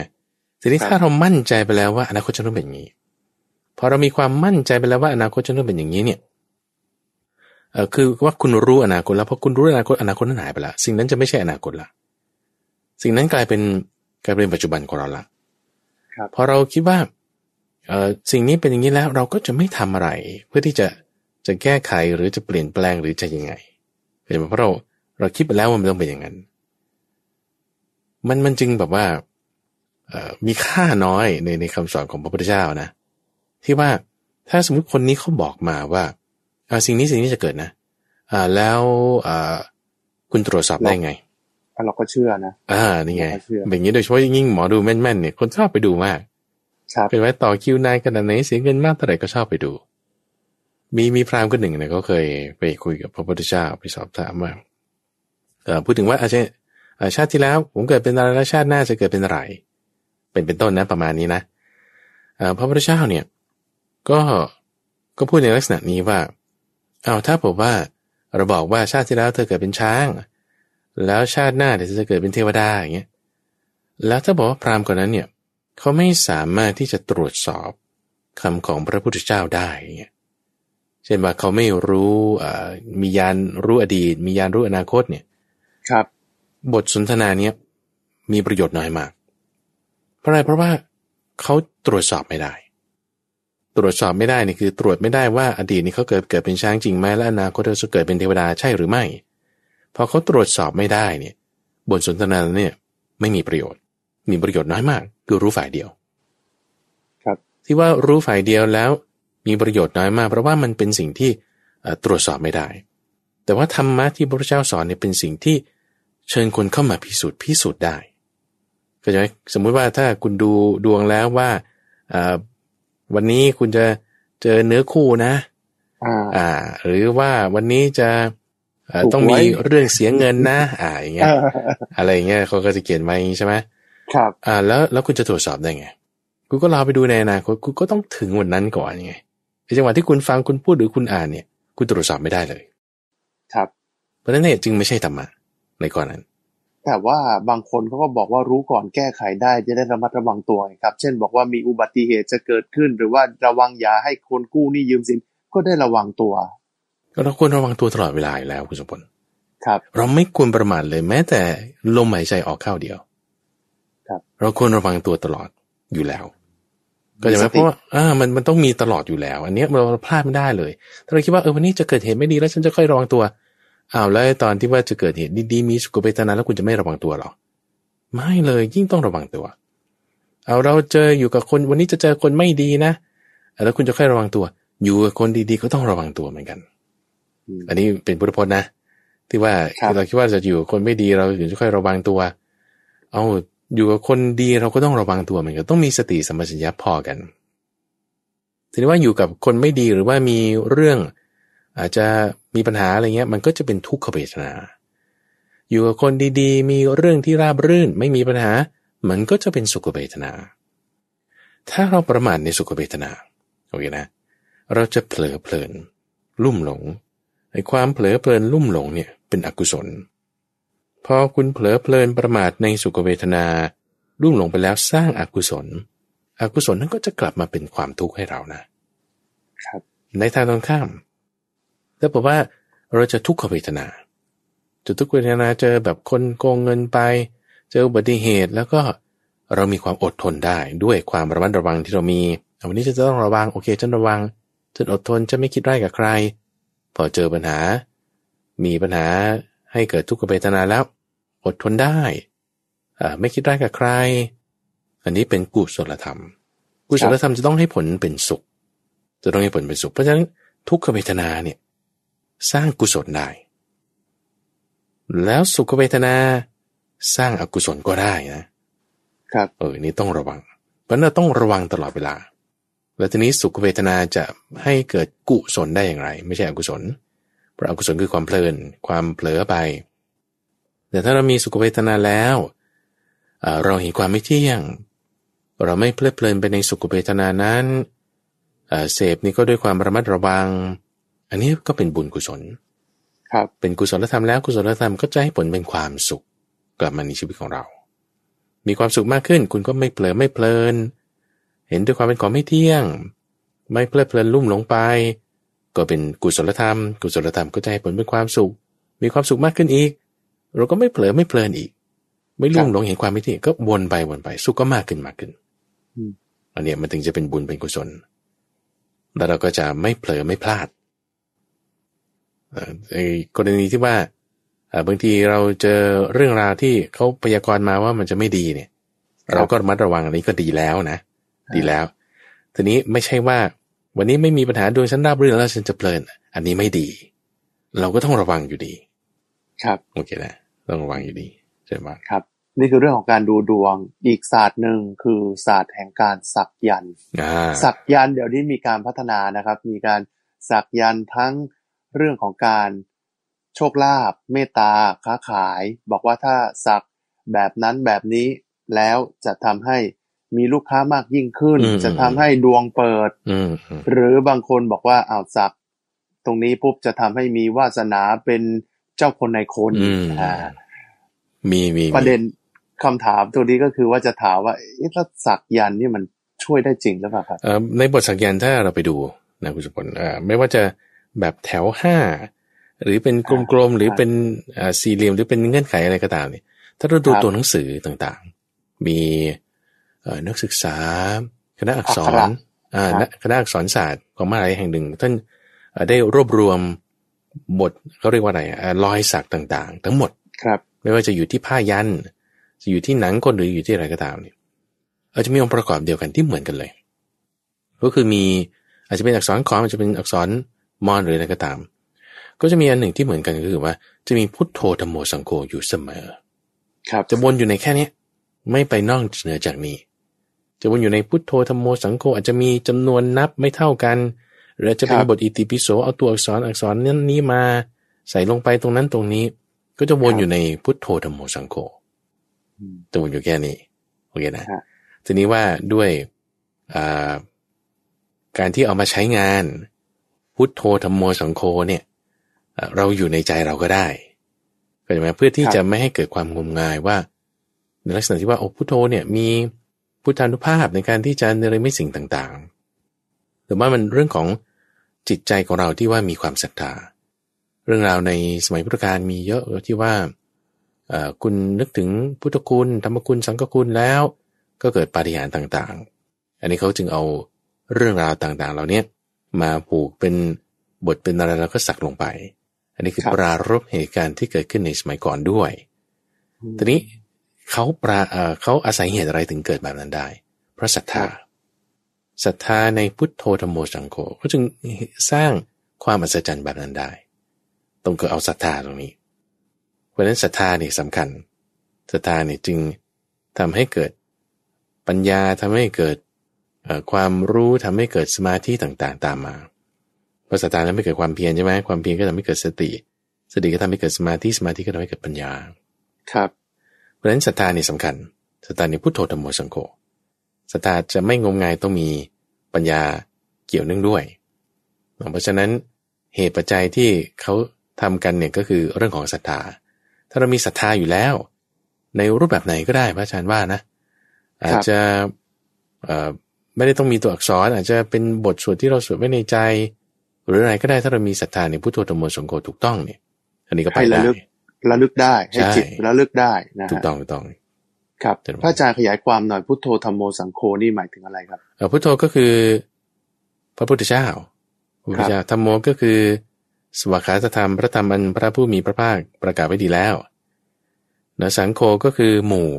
ทีนี้ครับถ้าเรามั่นใจไปแล้วว่าอนาคตจะต้องเป็นอย่างนี้ พอเรามีความมั่นใจไปแล้วว่าอนาคตจะต้องเป็นอย่างนี้เนี่ยเออคือว่าคุณรู้อนาคตแล้วพอคุณรู้อนาคตอนาคตนั้นหายไปละสิ่งนั้นจะไม่ใช่อนาคตละสิ่งนั้นกลายเป็นกลายเป็นปัจจุบันของเราละครับพอเราคิดว่าเออสิ่งนี้เป็นอย่างนี้แล้วเราก็จะไม่ทำอะไร เพื่อที่จะจะแก้ไขหรือจะเปลี่ยนแปลงหรือจะยังไงเห็นไหมเพราะเราเราคิดไปแล้วว่ามันต้องเป็นอย่างนั้น มันมันจึงแบบว่าเอ่อมีค่าน้อยในในคำสอนของพระพุทธเจ้านะ ที่ว่าถ้าสมมติคนนี้เขาบอกมาว่าอ่าสิ่งนี้สิ่งนี้จะเกิดนะ อ่าแล้วอ่าคุณตรวจสอบได้ไงอะเราก็เชื่อนะ อ่า นี่ไงเชื่อแบบนี้โดยเฉพาะยิ่งหมอดูแม่นๆเนี่ยคนชอบไปดูมากครับเป็นไว้ต่อคิวนานขนาดไหนเสียเงินมากเท่าไหร่ก็ชอบไปดู มีมีพราหมณ์คนหนึ่งเนี่ยเขาเคยไปคุยกับพระพุทธเจ้าไปสอบถามว่าเอ่อพูดถึงว่าอาจจะเอ่อชาติที่แล้วผมเกิดเป็นอะไรแล้วชาติหน้าจะเกิดเป็นอะไร เป็นเป็นต้นนะประมาณนี้นะเอ่อพระพุทธเจ้าเนี่ย ก็ก็พูดในลักษณะนี้ว่า เอาวถ้าผมว่าเราบอกว่าชาติที่แล้วเธอเกิดเป็นช้าง แล้วชาติหน้าเดี๋ยวเธอจะเกิดเป็นเทวดาอย่างเงี้ยแล้วถ้าบอกว่าพราหมณ์คนนั้นเนี่ยเขาไม่สามารถที่จะตรวจสอบคำของพระพุทธเจ้าได้อย่างเงี้ยเช่นว่าเขาไม่รู้เอ่อมียานรู้อดีต มียานรู้อนาคตเนี่ย ครับ บทสนทนาเนี้ยมีประโยชน์น้อยมาก เพราะอะไรเพราะว่าเขาตรวจสอบไม่ได้ ตรวจสอบไม่ได้นี่คือตรวจไม่ได้ว่าอดีตนี่เขาเกิดเกิดเป็นช้างจริงไหมและอนาคตเขาจะเกิดเป็นเทวดาใช่หรือไม่ พอเขาตรวจสอบไม่ได้เนี่ย บทสนทนาเนี่ยไม่มีประโยชน์ มีประโยชน์น้อยมากคือรู้ฝ่ายเดียว ครับ ที่ว่ารู้ฝ่ายเดียวแล้วมีประโยชน์น้อยมาก เพราะว่ามันเป็นสิ่งที่เอ่อตรวจสอบไม่ได้ แต่ว่าธรรมะที่พระพุทธเจ้าสอนเนี่ยเป็นสิ่งที่เชิญคนเข้ามาพิสูจน์พิสูจน์ได้ก็จะสมมุติว่าถ้าคุณดูดวงแล้วว่าเอ่อ วันนี้คุณจะเจอเนื้อคู่นะ อ่าอ่าหรือว่าวันนี้จะเอ่อถูกต้องมีไว้เรื่องเสียเงินนะ อ่า อย่างเงี้ย อะไรอย่างเงี้ยเขาก็จะเขียนไว้อย่างงี้ใช่ไหมครับ อ่า แล้วแล้วคุณจะตรวจสอบได้ไงคุณก็รอไปดูในอนาคตคุณก็ต้องถึงวันนั้นก่อนไงในจังหวะที่คุณฟังคุณพูดหรือคุณอ่านเนี่ย คุณตรวจสอบไม่ได้เลย ครับ เพราะฉะนั้นเนี่ยจึงไม่ใช่ธรรมะในก่อนนั้น แต่ว่าบางคนเขาก็บอกว่ารู้ก่อนแก้ไขได้จะได้ระมัดระวังตัวไงครับ เช่นบอกว่ามีอุบัติเหตุจะเกิดขึ้น หรือว่าระวังอย่าให้คนกู้หนี้ยืมสินก็ได้ระวังตัวเราควรระวังตัวตลอดเวลาอยู่แล้วคุณสมพลครับ เราไม่ควรประมาทเลยแม้แต่ลมหายใจออกเข้าเดียว ครับ เราควรระวังตัวตลอดอยู่แล้วก็จะมีไหมสเพติราะว่าอ่ามันมันต้องมีตลอดอยู่แล้ว อันเนี้ยเราพลาดไม่ได้เลย ถ้าเราคิดว่าเออวันนี้จะเกิดเหตุไม่ดีแล้วฉันจะค่อยระวังตัว อ้าวแล้วตอนที่ว่าจะเกิดเหตุดีๆมีสุขเวทนาแล้วคุณจะไม่ระวังตัวหรอ ไม่เลยยิ่งต้องระวังตัว เอาเราเจออยู่กับคนวันนี้จะเจอคนไม่ดีนะแล้วคุณจะค่อยระวังตัว อยู่กับคนดีๆก็ต้องระวังตัวเหมือนกันอืมอันนี้เป็นพุทธพจน์นะ ที่ว่าครับเราคิดว่าจะอยู่กับคนไม่ดีเราถึงจะค่อยระวังตัว เอาอยู่กับคนดีเราก็ต้องระวังตัวเหมือนกันต้องมีสติสัมปชัญญะพอกันทีนี้ว่าอยู่กับคนไม่ดีหรือว่ามีเรื่อง อาจจะ มีปัญหาอะไรเงี้ยมันก็จะเป็นทุกขเวทนา อยู่กับคนดีๆ มีเรื่องที่ราบรื่นไม่มีปัญหา มันก็จะเป็นสุขเวทนา ถ้าเราประมาทในสุขเวทนาโอเคนะ เราจะเผลอเพลิน ลุ่มหลงไอ้ความเผลอเพลินลุ่มหลงเนี่ยเป็นอกุศล พอคุณเผลอเพลินประมาทในสุขเวทนาลุ่มหลงไปแล้วสร้างอากุศล อกุศลนั้นก็จะกลับมาเป็นความทุกข์ให้เรานะ ครับ ในทางตรงข้าม ถ้าบอกว่าเราจะทุกขเวทนา จะทุกขเวทนาเจอแบบคนโกงเงินไป เจออุบัติเหตุแล้วก็เรามีความอดทนได้ด้วยความระมัดระวังที่เรามีวันนี้ฉันจะต้องระวังโอเคฉันระวังฉันอดทนจะไม่คิดร้ายกับใคร พอเจอปัญหา มีปัญหาให้เกิดทุกขเวทนาแล้ว อดทนได้อ่าไม่คิดร้ายกับใคร อันนี้เป็นกุศลธรรม กุศลธรรมจะต้องให้ผลเป็นสุข จะต้องให้ผลเป็นสุข เพราะฉะนั้นทุกขเวทนาเนี่ย สร้างกุศลได้ แล้วสุขเวทนาสร้างอกุศลก็ได้นะครับเออนี่ต้องระวัง เพราะฉะนั้นเราต้องระวังตลอดเวลา แล้วทีนี้สุขเวทนาจะให้เกิดกุศลได้อย่างไร ไม่ใช่อกุศล เพราะอกุศลคือความเพลิน ความเผลอไป แต่ถ้าเรามีสุขเวทนาแล้วเอ่อเราเห็นความไม่เที่ยง เราไม่เพลิดเพลินไปในสุขเวทนานั้นเอ่อเสพนี่ก็ด้วยความระมัดระวัง อันนี้ก็เป็นบุญกุศล ครับ เป็นกุศลธรรมแล้วกุศลธรรมก็จะให้ผลเป็นความสุขกลับมาในชีวิตของเรา มีความสุขมากขึ้น คุณก็ไม่เผลอไม่เพลิน เห็นด้วยความเป็นของไม่เที่ยง ไม่เพลิดเพลินลุ่มหลงไป ก็เป็นกุศลธรรม กุศลธรรมก็จะให้ผลเป็นความสุข มีความสุขมากขึ้นอีก เราก็ไม่เผลอไม่เพลินอีก ไม่ลุ่มหลงเห็นความไม่เที่ยงก็วนไปวนไปสุขก็มากขึ้นมากขึ้นอืมอันเนี้ยมันถึงจะเป็นบุญเป็นกุศลแล้วเราก็จะไม่เผลอไม่พลาดเอ่อ ไอ้กรณีที่ว่าเอ่อบางทีเราเจอเรื่องราวที่เขาพยากรณ์มาว่ามันจะไม่ดีเนี่ยครับเราก็ระมัดระวังอันนี้ก็ดีแล้วนะ ดีแล้ว ทีนี้ไม่ใช่ว่า วันนี้ไม่มีปัญหาดวงฉันราบรื่นแล้วฉันจะเพลิน อันนี้ไม่ดี เราก็ต้องระวังอยู่ดี ครับโอเคนะต้องระวังอยู่ดีใช่ไหมครับ นี่คือเรื่องของการดูดวงอีกศาสตร์หนึ่งคือศาสตร์แห่งการสักยันต์อ่าสักยันต์เดี๋ยวนี้มีการพัฒนานะครับ มีการสักยันต์ทั้ง เรื่องของการโชคลาภ เมตตา ค้าขาย บอกว่าถ้าสักแบบนั้นแบบนี้แล้วจะทำให้มีลูกค้ามากยิ่งขึ้น จะทำให้ดวงเปิดอืมอืมหรือบางคนบอกว่าอ้าวสัก ตรงนี้ปุ๊บจะทำให้มีวาสนาเป็นเจ้าคนในายคนอืมอ่ามีมีมีประเด็นคำถามตัวนี้ก็คือว่าจะถามว่าเอ๊ะถ้าสักยันต์นี่มันช่วยได้จริงหรือเปล่าครับเอ่อในบทสักยันต์ถ้าเราไปดูนะคุณสุพลเอ่อไม่ว่าจะ แบบแถวห้าหรือเป็นกลมๆหรือเป็นอ่าสี่เหลี่ยมหรือเป็นเงื่อนไขอะไรก็ตามเนี่ยถ้าเราดูครับตัวหนังสือต่างๆ มีเอ่อนักศึกษา คณะอักษอักขรระอ่าครับณคณะอักษรศาสตร์ของมหาลัยแห่งหนึ่ง ท่านเอ่อได้รวบรวมบทเขาเรียกว่าอะไรอ่ารอยสักต่างๆ ทั้งหมดครับ ไม่ว่าจะอยู่ที่ผ้ายันจะอยู่ที่หนังคนหรืออยู่ที่อะไรก็ตามเนี่ยอาจจะมีองค์ประกอบเดียวกันที่เหมือนกันเลย ก็คือมีอาจจะเป็นอักษรขอมอาจจะเป็นอักษร มอญหรืออะไรก็ตาม ก็จะมีอันหนึ่งที่เหมือนกันก็คือว่า จะมีพุทโธธรรมโมสังโฆอยู่เสมอ ครับ จะวนอยู่ในแค่เนี้ยไม่ไปนอกเหนือจากนี้ จะวนอยู่ในพุทโธธรรมโมสังโฆอาจจะมีจำนวนนับไม่เท่ากันหรืออาจจะเป็นครับบทอิติปิโสเอาตัวอักษรอักษรนั้นนี้มา ใส่ลงไปตรงนั้นตรงนี้ ก็จะวนอยู่ในพุทโธธรรมโมสังโฆอืมจะวนอยู่แค่นี้โอเคนะฮะทีนี้ว่าด้วยอ่าการที่เอามาใช้งาน พุทโธธรรมโมสังโฆเนี่ยเราอยู่ในใจเราก็ได้เข้าใจไหมเพื่อที่จะไม่ให้เกิดความงมงายว่าในลักษณะที่ว่าโอ้พุทโธเนี่ยมีพุทธานุภาพในการที่จะเนรมิตสิ่งต่างๆ หรือว่ามันเรื่องของจิตใจของเราที่ว่ามีความศรัทธา เรื่องราวในสมัยพุทธกาลมีเยอะที่ว่าคุณนึกถึงพุทธคุณธรรมคุณสังฆคุณแล้ว ก็เกิดปาฏิหาริย์ต่างๆ อันนี้เขาจึงเอาเรื่องราวต่างๆ เหล่านี้ มาผูกเป็นบทเป็นอะไรแล้วก็สักลงไป อันนี้คือปรารบเหตุการณ์ที่เกิดขึ้นในสมัยก่อนด้วย ทีนี้เขาปราเขาอาศัยเหตุอะไรถึงเกิดแบบนั้นได้ เพราะศรัทธา ศรัทธาในพุทโธธรรมโมสังโฆก็จึงสร้างความอัศจรรย์แบบนั้นได้ต้องเกิดเอาศรัทธาตรงนี้ เพราะฉะนั้นศรัทธานี่สำคัญ ศรัทธานี่จึงทำให้เกิดปัญญาทำให้เกิด ความรู้ทำให้เกิดสมาธิต่างๆ ตามมาเพราะศรัทธาทำให้เกิดความเพียรใช่ไหมความเพียรก็ทำให้เกิดสติ สติก็ทำให้เกิดสมาธิสมาธิก็ทำให้เกิดปัญญา ครับเพราะฉะนั้นศรัทธานี่สำคัญศรัทธานี่พุทโธธรรมโมสังโฆศรัทธาจะไม่งมงายต้องมีปัญญาเกี่ยวเนื่องด้วย เพราะฉะนั้นเหตุปัจจัยที่เขาทำกันเนี่ยก็คือเรื่องของศรัทธา ถ้าเรามีศรัทธาอยู่แล้ว ในรูปแบบไหนก็ได้พระอาจารย์ว่านะ อาจจะ ไม่ได้ต้องมีตัวอักษรอาจจะเป็นบทสวดที่เราสวดไว้ในใจ หรืออะไรก็ได้ถ้าเรามีศรัทธาในพุทโธธรรมโมสังโฆถูกต้องเนี่ย อันนี้ก็ไปได้ระลึกได้ให้จิตระลึกได้นะถูกต้องถูกต้อง ครับพระอาจารย์ขยายความหน่อยพุทโธธรรมโมสังโฆนี่หมายถึงอะไรครับพุทโธก็คือ พระพุทธเจ้าพระพุทธเจ้าธรรมโมก็คือ สวากขาธรรมพระธรรมอันพระผู้มีพระภาคประกาศไว้ดีแล้วนะสังโฆก็คือหมู่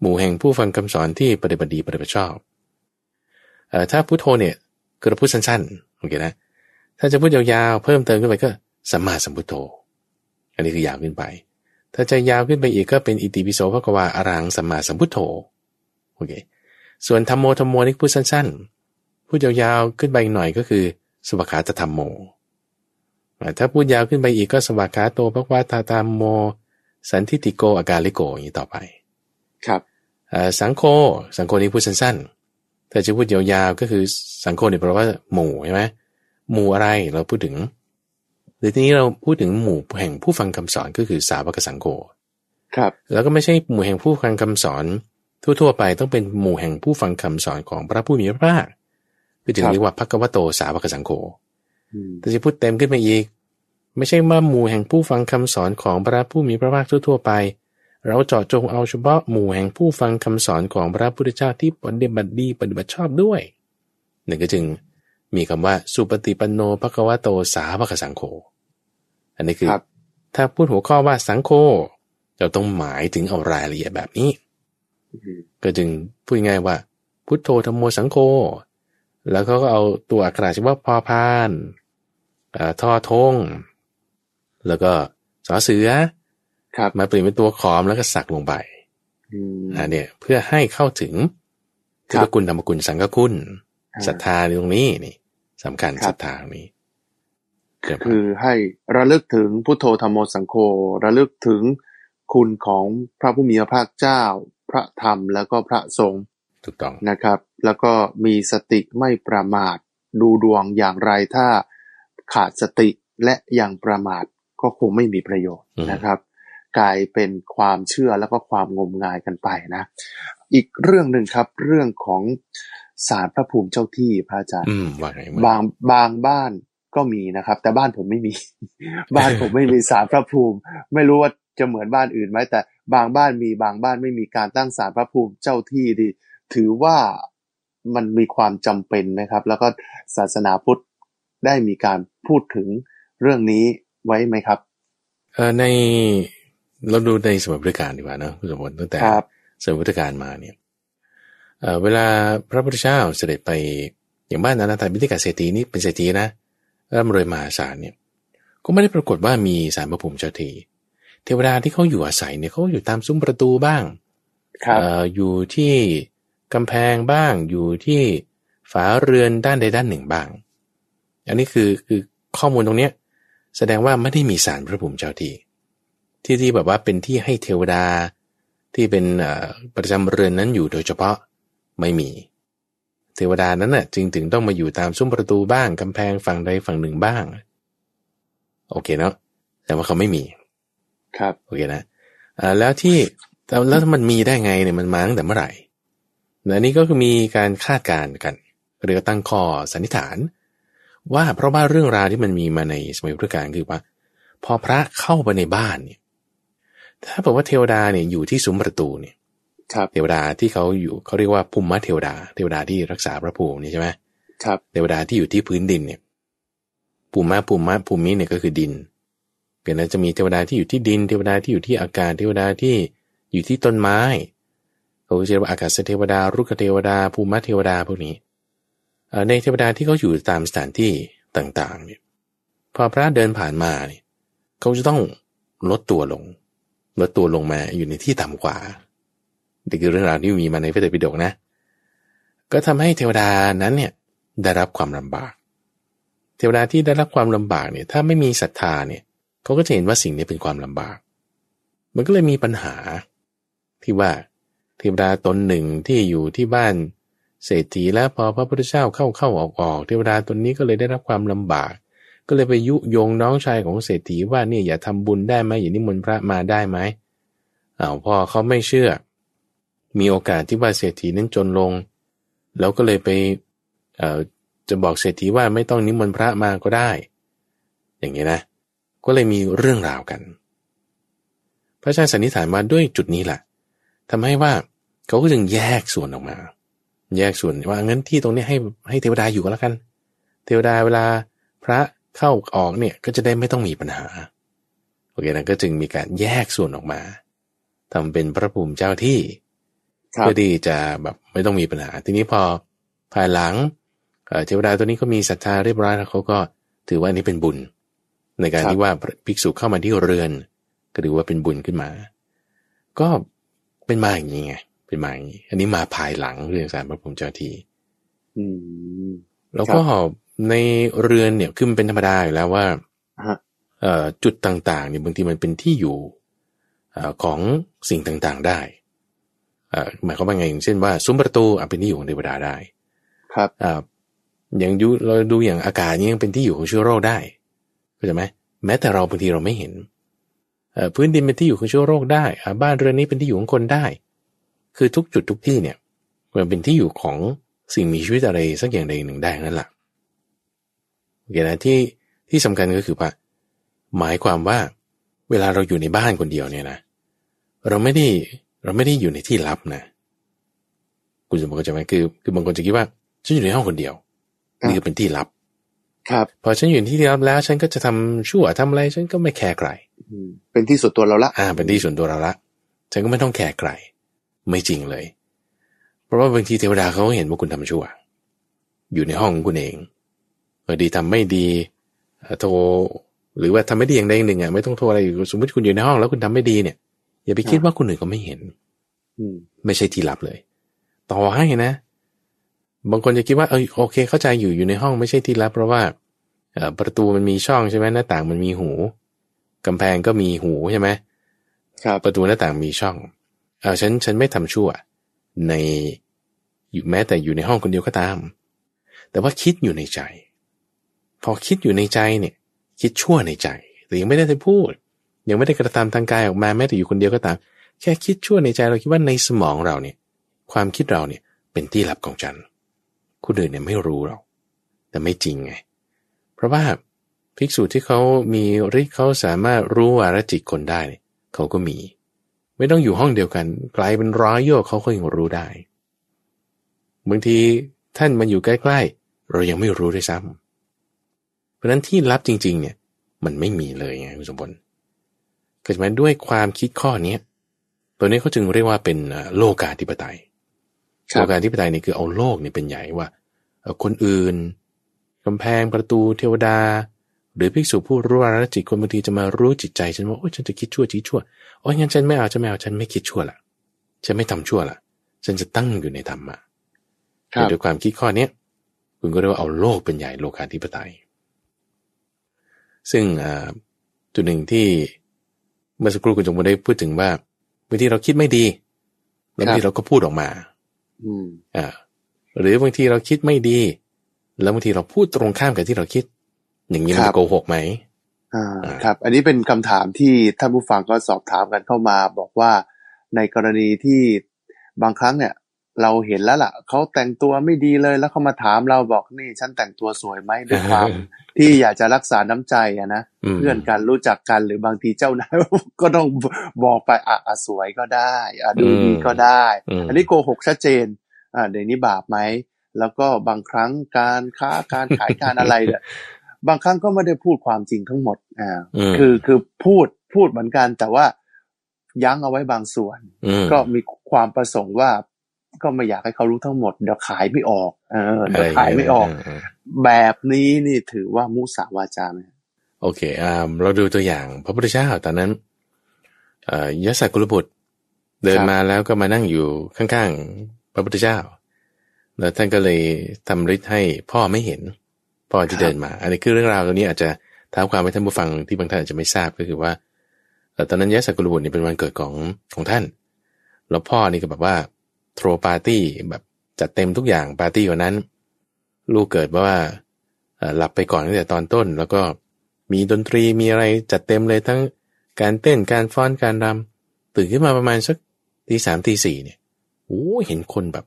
หมู่แห่งผู้ฟังคำสอนที่ปฏิบัติดีปฏิบัติชอบเอ่อ ถ้าพุทโธเนี่ยก็พูดสั้นๆโอเคนะ ถ้าจะพูดยาวๆเพิ่มเติมขึ้นไปก็สัมมาสัมพุทโธ อันนี้คือยาวขึ้นไป ถ้าจะยาวขึ้นไปอีกก็เป็นอิติปิโสพระกวาอรังสัมมาสัมพุทโธโอเคส่วนธรรมโมธรรมโมนี่พูดสั้นๆ พูดยาวๆขึ้นไปอีกหน่อยก็คือสวากขาตธรรมโม ถ้าพูดยาวขึ้นไปอีกก็สวากขาโตภควาตาตามโม สันทิติโกอากาลิโกอย่างนี้ต่อไป ครับสังโฆสังโฆนี้พูดสั้นๆ แต่จะพูดยาวๆก็คือสังโฆเนี่ยแปลว่าหมู่ใช่ไหมหมู่อะไรเราพูดถึงหรือทีนี้เราพูดถึงหมู่แห่งผู้ฟังคำสอนก็คือสาวกสังโฆครับ แล้วก็ไม่ใช่หมู่แห่งผู้ฟังคำสอน ทั่วๆไปต้องเป็นหมู่แห่งผู้ฟังคำสอนของพระผู้มีพระภาคคือถึงเรียกว่าพักวโตสาวกสังโฆแต่จะพูดเต็มขึ้นไปอีก ไม่ใช่ว่าหมู่แห่งผู้ฟังคำสอนของพระผู้มีพระภาคทั่วไป เราเจาะจงเอาเฉพาะหมู่แห่งผู้ฟังคำสอนของพระพุทธเจ้าที่ปฏิบัติดีปฏิบัติชอบด้วยหนึ่งก็จึงมีคำว่าสุปฏิปันโนภควโตสาวกสังโฆอันนี้คือถ้าพูดหัวข้อว่าสังโฆเราต้องหมายถึงเอารายละเอียดแบบนี้ ก็จึงพูดง่ายว่า พุทโธธรรมโมสังโฆแล้วเขาก็เอาตัวอักขระชื่อว่าพอพานทอทง แล้วก็สอเสือ ครับมาเปลี่ยนเป็นตัวขอมแล้วก็สักลงไปอ่าเนี่ย เพื่อให้เข้าถึงพุทธคุณธรรมคุณสังฆคุณศรัทธาในตรงนี้นี่สำคัญศรัทธาตรงนี้คือให้ระลึกถึงพุทโธธรรมโมสังโฆระลึกถึงคุณของพระผู้มีพระภาคเจ้า พระธรรมแล้วก็พระสงฆ์ถูกต้องนะครับ แล้วก็มีสติไม่ประมาท ดูดวงอย่างไรถ้าขาดสติและยังประมาทก็คงไม่มีประโยชน์นะครับ กลายเป็นความเชื่อแล้วก็ความงมงายกันไปนะ อีกเรื่องหนึ่งครับเรื่องของสารพระภูมิเจ้าที่พระอาจารย์บางบางบ้านก็มีนะครับ แต่บ้านผมไม่มี บ้านผมไม่มีสารพระภูมิ ไม่รู้ว่าจะเหมือนบ้านอื่นไหมแต่บางบ้านมีบางบ้านไม่มีการตั้งสารพระภูมิเจ้าที่ดี ถือว่ามันมีความจำเป็นไหมครับ แล้วก็ศาสนาพุทธได้มีการพูดถึงเรื่องนี้ไว้ไหมครับเออใน เราดูในสมัยพุทธกาลดีกว่านะคุณสมบัติตั้งแต่สมัยพุทธกาลมาเนี่ยเออเวลาพระพุทธเจ้าเสด็จไปอย่างบ้านอนาถาบิณิกาเศรษฐีนี่เป็นเศรษฐีนะร่ำรวยมหาศาลเนี่ยก็ไม่ได้ปรากฏว่ามีสารพระภูมิเจ้าทีเทวดาที่เขาอยู่อาศัยเนี่ยเขาอยู่ตามซุ้มประตูบ้างครับอยู่ที่กำแพงบ้าง อยู่ที่ฝาเรือนด้านใดด้านหนึ่งบ้าง อันนี้คือคือข้อมูลตรงเนี้ยแสดงว่าไม่ได้มีสารพระภูมิเจ้าที่ ที่ที่แบบว่าเป็นที่ให้เทวดาที่เป็นประจำเรือนนั้นอยู่โดยเฉพาะไม่มี เทวดานั้นน่ะจึงถึงต้องมาอยู่ตามซุ้มประตูบ้างกำแพงฝั่งใดฝั่งหนึ่งบ้าง โอเคเนาะแต่ว่าเขาไม่มี ครับโอเคนะอ่าแล้วที่แล้วมันมีได้ไงเนี่ยมันมาตั้งแต่เมื่อไหร่อันนี้ก็คือมีการคาดการณ์กันเรียกตั้งข้อสันนิษฐาน ว่าเพราะว่าเรื่องราวที่มันมีมาในสมัยพุทธกาลคือว่า พอพระเข้าไปในบ้านเนี่ย ถ้าบอกว่าเทวดาเนี่ยอยู่ที่ซุ้มประตูเนี่ยครับเทวดาที่เขาอยู่เขาเรียกว่าภูมิเทวดา เทวดาที่รักษาพระภูมินี่ใช่ไหมครับเทวดาที่อยู่ที่พื้นดินเนี่ยภูมิภูมิภูมิเนี่ยก็คือดินเกิดนั้นจะมีเทวดาที่อยู่ที่ดิน เทวดาที่อยู่ที่อากาศเทวดาที่อยู่ที่ต้นไม้เขาเรียกว่าอากาศเทวดารุกขเทวดาภูมิเทวดาพวกนี้เอ่อในเทวดาที่เขาอยู่ตามสถานที่ต่างๆเนี่ยพอพระเดินผ่านมาเนี่ยเขาจะต้องลดตัวลง ลดตัวลงมาอยู่ในที่ต่ำกว่านี่คือเรื่องราวที่มีมาในพระไตรปิฎกนะ ก็ทำให้เทวดานั้นเนี่ยได้รับความลำบาก เทวดาที่ได้รับความลำบากเนี่ยถ้าไม่มีศรัทธาเนี่ยเขาก็จะเห็นว่าสิ่งนี้เป็นความลำบาก มันก็เลยมีปัญหาที่ว่าเทวดาตนหนึ่งที่อยู่ที่บ้านเศรษฐีแล้วพอพระพุทธเจ้าเข้าเข้าออกออกเทวดาตนนี้ก็เลยได้รับความลำบาก ก็เลยไปยุยงน้องชายของเศรษฐีว่าเนี่ยอย่าทำบุญได้ไหมอย่านิมนต์พระมาได้ไหมอ้าวพอเขาไม่เชื่อ มีโอกาสที่ว่าเศรษฐีนั้นจนลง แล้วก็เลยไปเอ่อจะบอกเศรษฐีว่าไม่ต้องนิมนต์พระมาก็ได้ อย่างนี้นะ ก็เลยมีเรื่องราวกัน พระอาจารย์สันนิษฐานมาด้วยจุดนี้แหละทำให้ว่าเขาก็จึงแยกส่วนออกมา แยกส่วนว่างั้นที่ตรงนี้ให้ให้เทวดาอยู่ก็แล้วกัน เทวดาเวลาพระ เข้าออกเนี่ยก็จะได้ไม่ต้องมีปัญหาโอเคนะก็จึงมีการแยกส่วนออกมาทำเป็นพระภูมิเจ้าที่ครับเพื่อที่จะแบบไม่ต้องมีปัญหา ทีนี้พอภายหลังเอ่อเทวดาตัวนี้ก็มีศรัทธาเรียบร้อยแล้วเขาก็ถือว่าอันนี้เป็นบุญ ในการครับที่ว่าภิกษุเข้ามาที่เรือน ก็ถือว่าเป็นบุญขึ้นมา ก็เป็นมาอย่างนี้ไงเป็นมาอย่างนี้อันนี้มาภายหลังเรื่องสารพระภูมิเจ้าที่อืมแล้วก็ ในเรือนเนี่ยคือมันเป็นธรรมดาอยู่แล้วว่าฮะเอ่อจุดต่างๆเนี่ยบางทีมันเป็นที่อยู่เอ่อของสิ่งต่างๆได้เอ่อหมายความว่าไงอย่างเช่นว่าซุ้มประตูอะเป็นที่อยู่ของเทวดาได้ ครับอ่าอย่างดูเราดูอย่างอากาศนี่ยังเป็นที่อยู่ของเชื้อโรคได้เข้าใจไหมแม้แต่เราบางทีเราไม่เห็นเอ่อพื้นดินเป็นที่อยู่ของเชื้อโรคได้อ่าบ้านเรือนนี้เป็นที่อยู่ของคนได้ คือทุกจุดทุกที่เนี่ยมันเป็นที่อยู่ของสิ่งมีชีวิตอะไรสักอย่างใดอย่างหนึ่งได้นั่นแหละ โอเคนะที่ที่สำคัญก็คือว่า หมายความว่า เวลาเราอยู่ในบ้านคนเดียวเนี่ยนะเราไม่ได้เราไม่ได้อยู่ในที่ลับนะ คุณสมบัติเข้าใจไหมคือ คือบางคนจะคิดว่าฉันอยู่ในห้องคนเดียวครับนี่คือเป็นที่ลับ ครับพอฉันอยู่ในที่ลับแล้ว ฉันก็จะทำชั่วทำอะไร ฉันก็ไม่แคร์ใครอืมเป็นที่ส่วนตัวเราละ อ่า เป็นที่ส่วนตัวเราละฉันก็ไม่ต้องแคร์ใครไม่จริงเลย เพราะว่าบางทีเทวดาเขาก็เห็นว่าคุณทำชั่ว อยู่ในห้องของคุณเอง เออดีทำไม่ดีเอ่อโทรหรือว่าทำไม่ดีอย่างใดอย่างหนึ่งอะไม่ต้องโทรอะไรอยู่สมมติคุณอยู่ในห้องแล้วคุณทำไม่ดีเนี่ย อย่าไปคิดว่าคนอื่นเขาไม่เห็น อืมไม่ใช่ที่ลับเลย ต่อให้นะ บางคนจะคิดว่าเออโอเค เข้าใจอยู่อยู่ในห้องไม่ใช่ที่ลับ เพราะว่าเอ่อประตูมันมีช่องใช่ไหมหน้าต่างมันมีหูกำแพงก็มีหูใช่ไหมครับประตูหน้าต่างมีช่องเออฉันฉันไม่ทำชั่ว ในอยู่แม้แต่อยู่ในห้องคนเดียวก็ตาม แต่ว่าคิดอยู่ในใจ พอคิดอยู่ในใจเนี่ย คิดชั่วในใจแต่ยังไม่ได้ไดพูด ยังไม่ได้กระทำทางกายออกมาแม้แต่อยู่คนเดียวก็ตาม แค่คิดชั่วในใจเราคิดว่าในสมองเราเนี่ย ความคิดเราเนี่ยเป็นที่ลับของฉันคนอื่นเนี่ยไม่รู้หรอกแต่ไม่จริงไง เพราะว่าภิกษุที่เขามีฤทธิ์เขาสามารถรู้วาระจิตคนได้เนี่ยเขาก็มี ไม่ต้องอยู่ห้องเดียวกันไกลเป็นร้อยโยชน์เขาก็ยังรู้ได้บางทีท่านมาอยู่ใกล้ ๆ เรายังไม่รู้ด้วยซ้ำ ราะฉะนั้นที่ลับจริง ๆ เนี่ย มันไม่มีเลยไงคุณสมบัติก็จะมาด้วยความคิดข้อเนี้ยตัวนี้เขาจึงเรียกว่าเป็นเอ่อโลกาธิปไตยครัโลบกาธิปไตยนี่คือเอาโลกนี่เป็นใหญ่ว่าเอ่อคนอื่นกำแพงประตูเทวดา หรือภิกษุผู้รู้วาระจิตคนบางทีจะมารู้จิตใจฉันว่าโอ้ยฉันจะคิดชั่วคิดชั่วโอ้ยงั้นฉันไม่เอาฉันไม่เอาฉันไม่คิดชั่วละฉันไม่ทำชั่วละฉันจะตั้งอยู่ในธรรมะครับโดยความคิดข้อเนี้ยคุณก็เรียกว่าเอาโลกเป็นใหญ่โลกาธิปไตย ซึ่งอ่าจุดหนึ่งที่เมื่อสักครู่คุณจงบุญได้พูดถึงว่าบางทีเราคิดไม่ดี แล้วบางทีเราก็พูดออกมา อืมอ่า หรือบางทีเราคิดไม่ดี แล้วบางทีเราพูดตรงข้ามกับที่เราคิด อย่างนี้มันจะโกหกไหมอ่าอ่าครับ อันนี้เป็นคำถามที่ท่านผู้ฟังก็สอบถามกันเข้ามา บอกว่าในกรณีที่บางครั้งเนี่ย เราเห็นแล้วล่ะเขาแต่งตัวไม่ดีเลยแล้วเขามาถามเราบอกนี่ฉันแต่งตัวสวยไหมด้วยความที่อยากจะรักษาน้ำใจอะนะมเพื่อนกันรู้จักกันหรือบางทีเจ้านายก็ต้องบอกไปอะอะสวยก็ได้อะดูดีก็ได้อืมอันนี้โกหกชัดเจนอ่าเดี๋ยวนี้บาปไหมแล้วก็บางครั้งการค้าการขายการอะไรเนี่ยบางครั้งก็ไม่ได้พูดความจริงทั้งหมดอ่าอืมคือคือพูดพูดเหมือนกันแต่ว่ายั้งเอาไว้บางส่วนอืมก็มีความประสงค์ว่า ก็ไม่อยากให้เขารู้ทั้งหมดเดี๋ยวขายไม่ออก เออเดี๋ยวขายไม่ออกเเแบบนี้นี่ถือว่ามุสาวาจาไหมโอเคอ่าเราดูตัวอย่าง พระพุทธเจ้าตอนนั้นเอ่อยศกุลบุตร เดินมาแล้วก็มานั่งอยู่ข้างๆ พระพุทธเจ้า แล้วท่านก็เลยทำฤทธิ์ให้พ่อไม่เห็น พ่อที่เดินมา อันนี้คือเรื่องราวตัวนี้อาจจะท้าความให้ท่านผู้ฟังที่บางท่านอาจจะไม่ทราบก็คือว่าเอ่อตอนนั้นยศกุลบุตรนี่เป็นวันเกิดของของท่าน แล้วพ่อนี่ก็แบบว่า โทรปาร์ตี้แบบจัดเต็มทุกอย่างปาร์ตี้วันนั้น ลูกเกิดว่าเอ่อหลับไปก่อนตั้งแต่ตอนต้น แล้วก็มีดนตรีมีอะไรจัดเต็มเลยทั้งการเต้นการฟ้อนการรำตื่นขึ้นมาประมาณสักตีสามตีสี่เนี่ยโอ้เห็นคนแบบ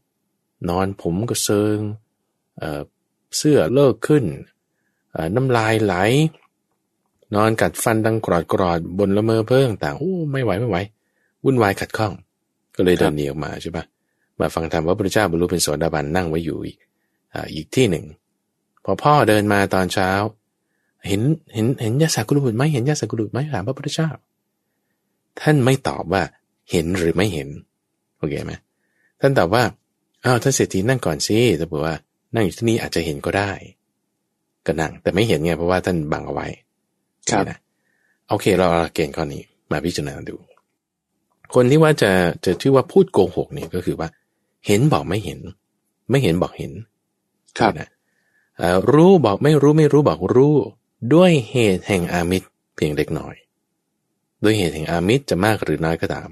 นอนผมก็เซิงเอ่อเสื้อเลิกขึ้นเอ่อน้ำลายไหล นอนกัดฟันดังกรอดกรอดบนละเมอเพิ่งต่างโอ้ไม่ไหวไม่ไหววุ่นวายขัดข้อง ก็เลยเดินหนีออกมาใช่ปะ มาฟังธรรมว่าพระเจ้าบรรลุเป็นโสดาบันนั่งไว้อยู่อีกอ่าอีกที่หนึ่ง พอพ่อเดินมาตอนเช้า เห็นเห็นเห็นยาสักกุลบุตรไหมเห็นยาสักกุลบุตรไหมถามพระพุทธเจ้า ท่านไม่ตอบว่าเห็นหรือไม่เห็นโอเคไหมท่านตอบว่าอ้าวท่านเศรษฐีนั่งก่อนสิแต่บอกว่านั่งอยู่ที่นี่อาจจะเห็นก็ได้ ก็นั่งแต่ไม่เห็นไงเพราะว่าท่านบังเอาไว้ครับนะโอเคเราเอาเกณฑ์ข้อนี้มาพิจารณาดู คนที่ว่าจะจะชื่อว่าพูดโกหกเนี่ยก็คือว่า เห็นบอกไม่เห็น ไม่เห็นบอกเห็น ครับนะเอ่อรู้บอกไม่รู้ไม่รู้บอกรู้ ด้วยเหตุแห่งอามิตรเพียงเล็กน้อย ด้วยเหตุแห่งอามิตรจะมากหรือน้อยก็ตาม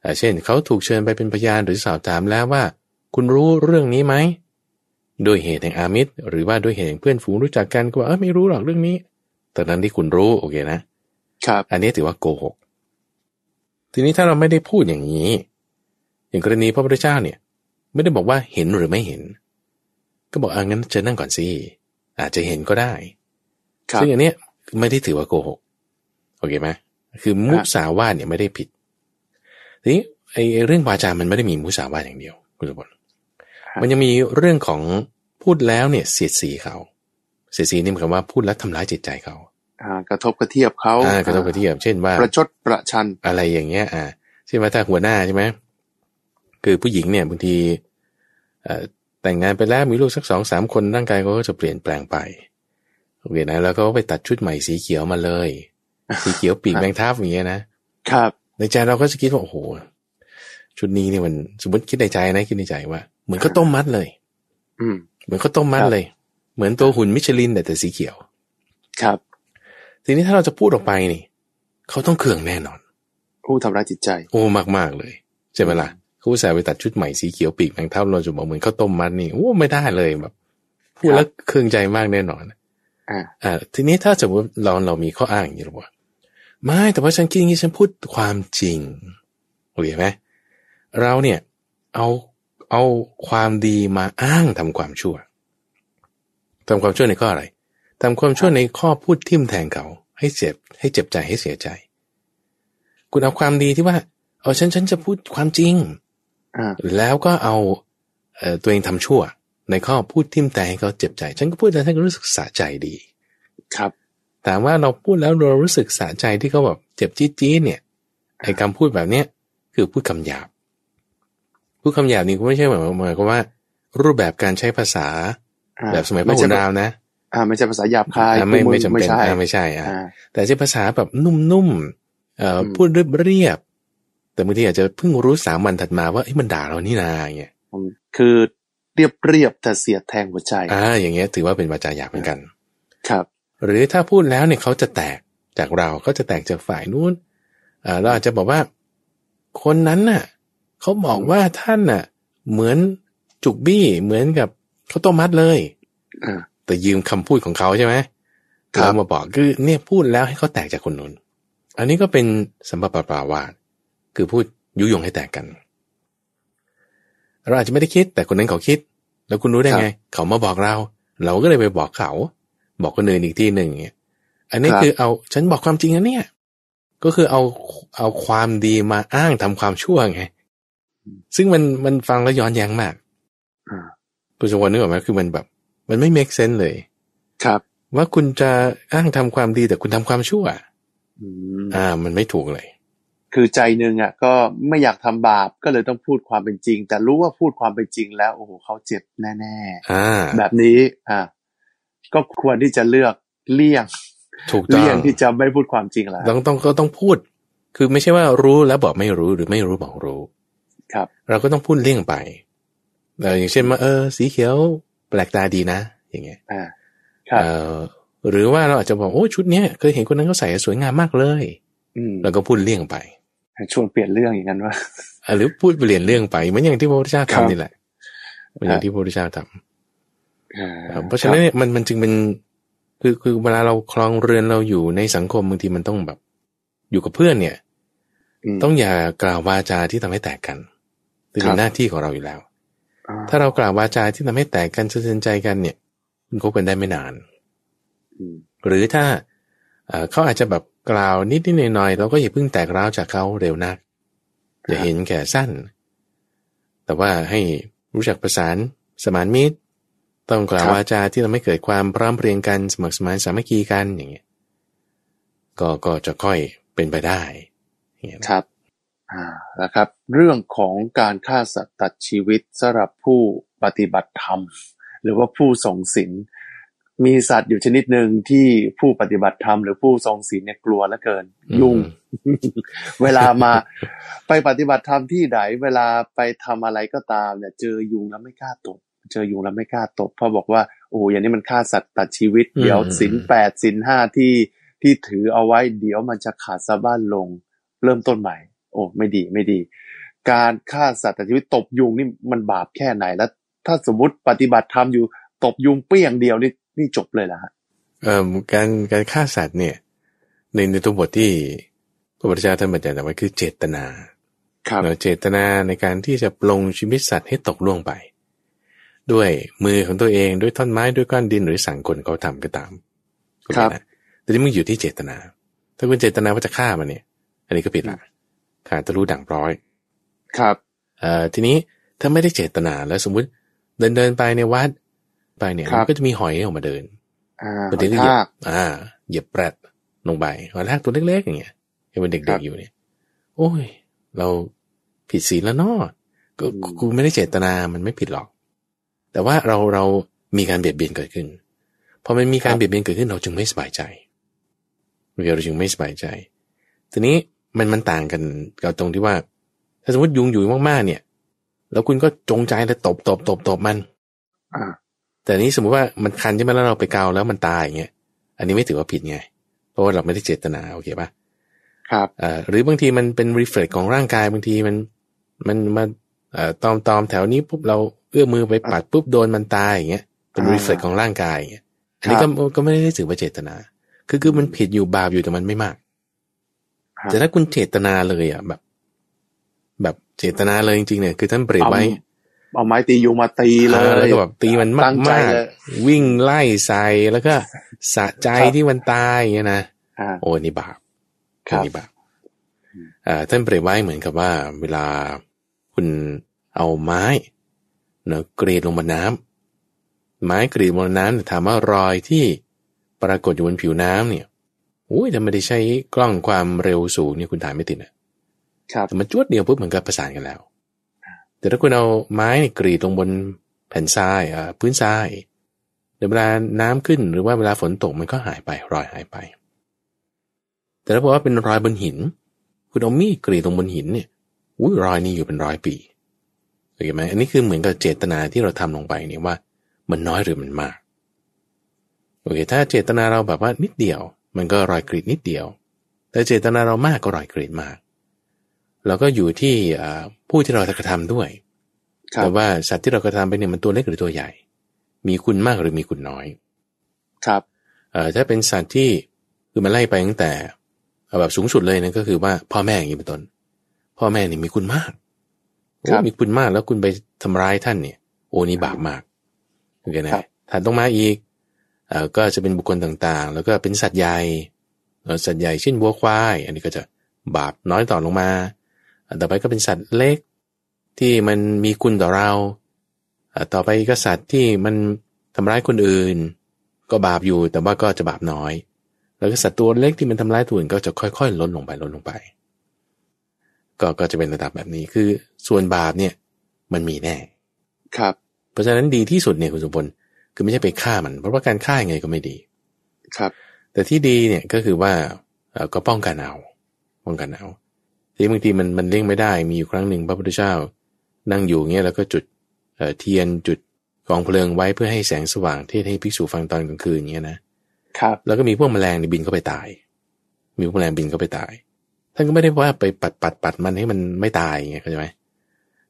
เอ่อเช่นเขาถูกเชิญไปเป็นพยานหรือสอบถามแล้วว่า คุณรู้เรื่องนี้ไหมด้วยเหตุแห่งอามิตร หรือว่าด้วยเหตุแห่งเพื่อนฝูงรู้จักกันก็ว่าเออไม่รู้หรอกเรื่องนี้แต่นั้นที่คุณรู้โอเคนะครับ อันนี้ถือว่าโกหกทีนี้ถ้าเราไม่ได้พูดอย่างนี้ อย่างกรณีพระพุทธเจ้าเนี่ย ไม่ได้บอกว่าเห็นหรือไม่เห็น ก็บอกอ่างั้นเชิญนั่งก่อนสิอาจจะเห็นก็ได้ครับซึ่งอันเนี้ยไม่ได้ถือว่าโกหกโอเคไหมคือมุสาวาทเนี่ยไม่ได้ผิดทีนี้ไอ้เรื่องวาจามันไม่ได้มีมุสาวาทอย่างเดียวคุณสมบัติมันยังมีเรื่องของพูดแล้วเนี่ยเสียดสีเขา เสียดสีนี่หมายความว่าพูดแล้วทำร้ายจิตใจเขาอ่ากระทบกระเทียบเขาอ่ากระทบกระเทียบ เช่นว่าประชดประชันอะไรอย่างเงี้ย อ่าใช่ไหมถ้าหัวหน้าใช่ไหม คือผู้หญิงเนี่ยบางทีเอ่อแต่งงานไปแล้วมีลูกสักสองสามคนร่างกายเขาก็จะเปลี่ยนแปลงไปโอเคนะแล้วก็ไปตัดชุดใหม่สีเขียวมาเลย สีเขียวปีกแมงทับอย่างเงี้ยนะครับในใจเราก็จะคิดว่าโอ้โหชุดนี้เนี่ยมันสมมติคิดในใจนะคิดในใจว่า เหมือนข้าวต้มมัดเลย อืม เหมือนข้าวต้มมัดครับเลย เหมือนตัวหุ่นมิชลินแต่แต่สีเขียว ครับ ทีนี้ถ้าเราจะพูดออกไปนี่เขาต้องเคืองแน่นอนผู้ทำร้ายจิตใจ โอ้มากมากๆเลยใช่ไหมล่ะ เขาอุตส่าห์ไปตัดชุดใหม่สีเขียวปีกแมงเท่าเราจะบอกเหมือนข้าวต้มมัดนี่โอ้ไม่ได้เลยแบบพูดแล้วเครื่องใจมากแน่นอนอ่าอ่าทีนี้ถ้าสมมติเราเรามีข้ออ้างอย่างนี้หรอว่าไม่แต่ว่าฉันคิดอย่างนี้ฉันพูดความจริงโอเคไหมเราเนี่ยเอาเอาความดีมาอ้างทำความชั่วทำความชั่วในข้ออะไรทำความชั่วในข้อพูดทิ่มแทงเขา ให้เจ็บให้เจ็บใจให้เสียใจ คุณเอาความดีที่ว่าเอาฉันฉันจะพูดความจริงอ่า แล้วก็เอาเอ่อตัวเองทำชั่ว ในข้อพูดทิ่มแทงให้เขาเจ็บใจ ฉันก็พูดแล้วฉันก็รู้สึกสะใจดี ครับถามว่าเราพูดแล้วเรารู้สึกสะใจที่เขาแบบเจ็บจี๊ดจี๊ดเนี่ยไอ้คำพูดแบบเนี้ยคือพูดคำหยาบ พูดคำหยาบนี่ก็ไม่ใช่หมายหมายความว่า รูปแบบการใช้ภาษาอ่าแบบสมัยพระไใช่ขุนรามนะ อ่าไม่ใช่ภาษาหยาบคายอ่าไม่กูงไม่จำเป็นไม่ใช่อ่าไม่ใช่อ่าอ่าแต่ใช้ภาษาแบบนุ่มๆเอ่ออมพูดเรียบเรียบๆ แต่บางทีอาจจะเพิ่งรู้สามวันถัดมาว่าเอ้ยมันด่าเรานี่นาอย่างเงี้ยผมคือเรียบเรียบแต่เสียดแทงหัวใจอ่าอย่างเงี้ยถือว่าเป็นวาจาหยาบเหมือนกัน ครับ หรือถ้าพูดแล้วเนี่ยเขาจะแตกจากเราเขาจะแตกจากฝ่ายนู้นอ่าเราอาจจะบอกว่า คนนั้นน่ะเขาบอกว่าท่านน่ะ เหมือนจุกบี้เหมือนกับข้าวต้มมัดเลยอ่าแต่ยืมคำพูดของเขาใช่ไหมครับเรามาบอกคือเนี่ยพูดแล้วให้เขาแตกจากคนนู้น อันนี้ก็เป็นสัมปปปาวาส คือพูดยุยงให้แตกกัน เราอาจจะไม่ได้คิด แต่คนนั้นเขาคิด แล้วคุณรู้ได้ไง เขามาบอกเรา เราก็เลยไปบอกเขา บอกคนอื่นอีกที่หนึ่งเงี้ยอันนี้คือเอาฉันบอกความจริงนะเนี่ย ก็คือเอาเอาความดีมาอ้างทำความชั่วไง ซึ่งมันมันฟังแล้วย้อนแย้งมากคุณสมบัตินึกออกไหมคือมันแบบ มันไม่ make sense เลย ครับ ว่าคุณจะอ้างทำความดีแต่คุณทำความชั่ว อ่า มันไม่ถูกเลย คือใจหนึ่งอะก็ไม่อยากทำบาปก็เลยต้องพูดความเป็นจริง แต่รู้ว่าพูดความเป็นจริงแล้วโอ้โหเขาเจ็บแน่ๆอ่าแบบนี้อ่าก็ควรที่จะเลือกเลี่ยงถูกต้องเลี่ยงที่จะไม่พูดความจริงแล้วต้องต้องก็ต้องพูด คือไม่ใช่ว่ารู้แล้วบอกไม่รู้หรือไม่รู้บอกรู้ ครับ เราก็ต้องพูดเลี่ยงไปเอออย่างเช่นว่าเออ สีเขียวแปลกตาดีนะ อย่างเงี้ยอ่าครับหรือว่าเราอาจจะบอกโอ้ชุดเนี้ยเคยเห็นคนนั้นเขาใส่สวยงามมากเลยแล้วก็พูดเลี่ยงไป ชวนเปลี่ยนเรื่องอย่างนั้นว่าหรือพูดเปลี่ยนเรื่องไปเหมือนอย่างที่พระพุทธเจ้าทำนี่แหละเหมือนอย่างที่พระพุทธเจ้าทำเพราะฉะนั้นเนี่ยมันมันจึงเป็นคือคือเวลาเราคลองเรือนเราอยู่ในสังคมบางทีมันต้องแบบ อยู่กับเพื่อนเนี่ย ต้องอย่ากล่าววาจาที่ทำให้แตกกันเป็นหน้าที่ของเราอยู่แล้ว ถ้าเรากล่าววาจาที่ทำให้แตกกันเสื่อมใจกันเนี่ยมันคบกันได้ไม่นานหรือถ้าเขาอาจจะแบบ กล่าวนิดนิดหน่อยหน่อยเราก็อย่าเพิ่งแตกร้าวจากเขาเร็วนักอย่าเห็นแก่สั้น แต่ว่าให้รู้จักประสานสมานมิตร ต้องกล่าววาจาที่ทำให้เกิดความพร้อมเพรียงกันสมัครสมานสามัคคีกันอย่างเงี้ยก็ก็จะค่อยเป็นไปได้ครับอ่านะครับ เรื่องของการฆ่าสัตว์ตัดชีวิตสำหรับผู้ปฏิบัติธรรม หรือว่าผู้ส่งศีล มีสัตว์อยู่ชนิดหนึ่งที่ผู้ปฏิบัติธรรมหรือผู้ทรงศีลเนี่ยกลัวเหลือเกิน ยุงเวลามาไปปฏิบัติธรรมที่ไหนเวลาไปทำอะไรก็ตามเนี่ย เจอยุงแล้วไม่กล้าตบเจอยุงแล้วไม่กล้าตบเพราะบอกว่าโอ้อย่างนี้มันฆ่าสัตว์ตัดชีวิต เดี๋ยวศีลแปดศีลห้าที่ที่ถือเอาไว้ เดี๋ยวมันจะขาดสะบ้านลง เริ่มต้นใหม่ โอ้ไม่ดีไม่ดี การฆ่าสัตว์ตัดชีวิตตบยุงนี่มันบาปแค่ไหนแล้ว ถ้าสมมติปฏิบัติธรรมอยู่ตบยุงเปี้ยงเดียวนี่ นี่จบเลยนะฮะเอ่อการการฆ่าสัตว์เนี่ย ในในตัวบทที่พระพุทธเจ้าท่านบัญญัติไว้คือเจตนาครับเจตนาในการที่จะปลงชีวิตสัตว์ให้ตกล่วงไป ด้วยมือของตัวเองด้วยท่อนไม้ด้วยก้อนดินหรือสั่งคนเขาทำก็ตามครับแต่ที่มึงอยู่ที่เจตนา ถ้าคุณเจตนาว่าจะฆ่ามันเนี่ย อันนี้ก็ผิดละขาดตะรู้ดั่งร้อย ครับเอ่อทีนี้ถ้าไม่ได้เจตนาแล้วสมมุติเดินเดินไปในวัด ไปเนี่ยมันก็จะมีหอยออกมาเดินปฏิเหยียบอ่า เหยียบแปรดลงไปหอยทากตัวเล็กๆอย่างเงี้ยยังเป็นเด็กๆอยู่เนี่ย โอ้ย เราผิดศีลแล้วเนาะก็กูไม่ได้เจตนามันไม่ผิดหรอก แต่ว่าเราเรามีการเบียดเบียนเกิดขึ้นพอมันมีการเบียดเบียนเกิดขึ้นเราจึงไม่สบายใจเราจึงไม่สบายใจ ทีนี้มันมันต่างกันกับตรงที่ว่า ถ้าสมมติยุงอยู่มากๆเนี่ย แล้วคุณก็จงใจเลยตบตบตบตบมันอ่า แต่นี้สมมุติว่ามันคันใช่ไหมแล้วเราไปเกาแล้วมันตายอย่างเงี้ย อันนี้ไม่ถือว่าผิดไง เพราะว่าเราไม่ได้เจตนาโอเคปะครับอ่าหรือบางทีมันเป็นรีเฟล็กของร่างกายบางทีมันมันมาเอ่อตอมตอมแถวนี้ปุ๊บเราเอื้อมือไปปัดปุ๊บโดนมันตายอย่างเงี้ยเป็นรีเฟล็กของร่างกายอย่างเงี้ยอันนี้ก็ก็ไม่ได้ถือว่าเจตนา คือคือมันผิดอยู่บาปอยู่แต่มันไม่มาก แต่ถ้าคุณเจตนาเลยอะแบบ แบบเจตนาเลยจริงๆเนี่ยคือท่านเปรียบไว้ เอาไม้ตียุงมาตีเลยแล้วก็แบบตีมันมากมากวิ่งไล่ใส่แล้วก็สะใจที่มันตายอย่างเงี้ยนะโอ้นี่บาปคือนี่บาปอ่าท่านเปรียบไว้เหมือนกับว่า เวลาคุณเอาไม้เนาะกรีดลงบนน้ำไม้กรีดบนน้ำถามว่ารอยที่ปรากฏอยู่บนผิวน้ำเนี่ยโอ้ยถ้าไม่ได้ใช้กล้องความเร็วสูงนี่คุณถ่ายไม่ติดอะแต่มันจวดเดียวปุ๊บมันก็ประสานกันแล้ว แต่ถ้าคุณเอาไม้กรีดลงบนแผ่นทรายอ่าพื้นทรายเดี๋ยวเวลาน้ำขึ้นหรือว่าเวลาฝนตกมันก็หายไปรอยหายไป แต่ถ้าบอกว่าเป็นรอยบนหิน คุณเอามีดกรีดลงบนหินเนี่ยอุ้ยรอยนี้อยู่เป็นร้อยปีเห็นไหมอันนี้คือเหมือนกับเจตนาที่เราทำลงไปเนี่ยว่า มันน้อยหรือมันมากโอเคถ้าเจตนาเราแบบว่านิดเดียว มันก็รอยกรีดนิดเดียว แต่เจตนาเรามากก็รอยกรีดมาก เราก็อยู่ที่ผู้ที่เรากระทำด้วยแต่ว่าสัตว์ที่เรากระทำไปเนี่ยมันตัวเล็กหรือตัวใหญ่ มีคุณมากหรือมีคุณน้อย ครับเอ่อถ้าเป็นสัตว์ที่คือมันไล่ไปตั้งแต่แบบสูงสุดเลยนั่นก็คือว่าพ่อแม่อย่างนี้เป็นต้น พ่อแม่นี่มีคุณมากโอ้มีคุณมากแล้วคุณไปทำร้ายท่านเนี่ย โอ้นี่บาปมากโอเคนะถ้าต้องมาอีกเอ่อก็จะเป็นบุคคลต่างๆ แล้วก็เป็นสัตว์ใหญ่สัตว์ใหญ่เช่นวัวควาย อันนี้ก็จะบาปน้อยต่อลงมา ต่อไปก็เป็นสัตว์เล็กที่มันมีคุณต่อเรา ต่อไปก็สัตว์ที่มันทำร้ายคนอื่น ก็บาปอยู่แต่ว่าก็จะบาปน้อย แล้วก็สัตว์ตัวเล็กที่มันทำร้ายตัวอื่นก็จะค่อยๆลดลงไปลดลงไป ก็ก็จะเป็นระดับแบบนี้คือส่วนบาปเนี่ยมันมีแน่ ครับ เพราะฉะนั้นดีที่สุดเนี่ยคุณสุพลคือไม่ใช่ไปฆ่ามัน เพราะว่าการฆ่าไงก็ไม่ดี ครับ แต่ที่ดีเนี่ยก็คือว่าก็ป้องกันเอาป้องกันเอา ที่บางทีมันมันเลี่ยงไม่ได้มีอยู่ครั้งหนึ่งพระพุทธเจ้า นั่งอยู่เงี้ยแล้วก็จุดเทียนจุดกองเพลิงไว้เพื่อให้แสงสว่างเทศให้ภิกษุฟังตอนกลางคืนเงี้ยนะครับ แล้วก็มีพวกแมลงในบินเข้าไปตาย มีพวกแมลงบินเข้าไปตาย ท่านก็ไม่ได้ว่าไปปัดปัดปัดมันให้มันไม่ตายไงเข้าใจไหม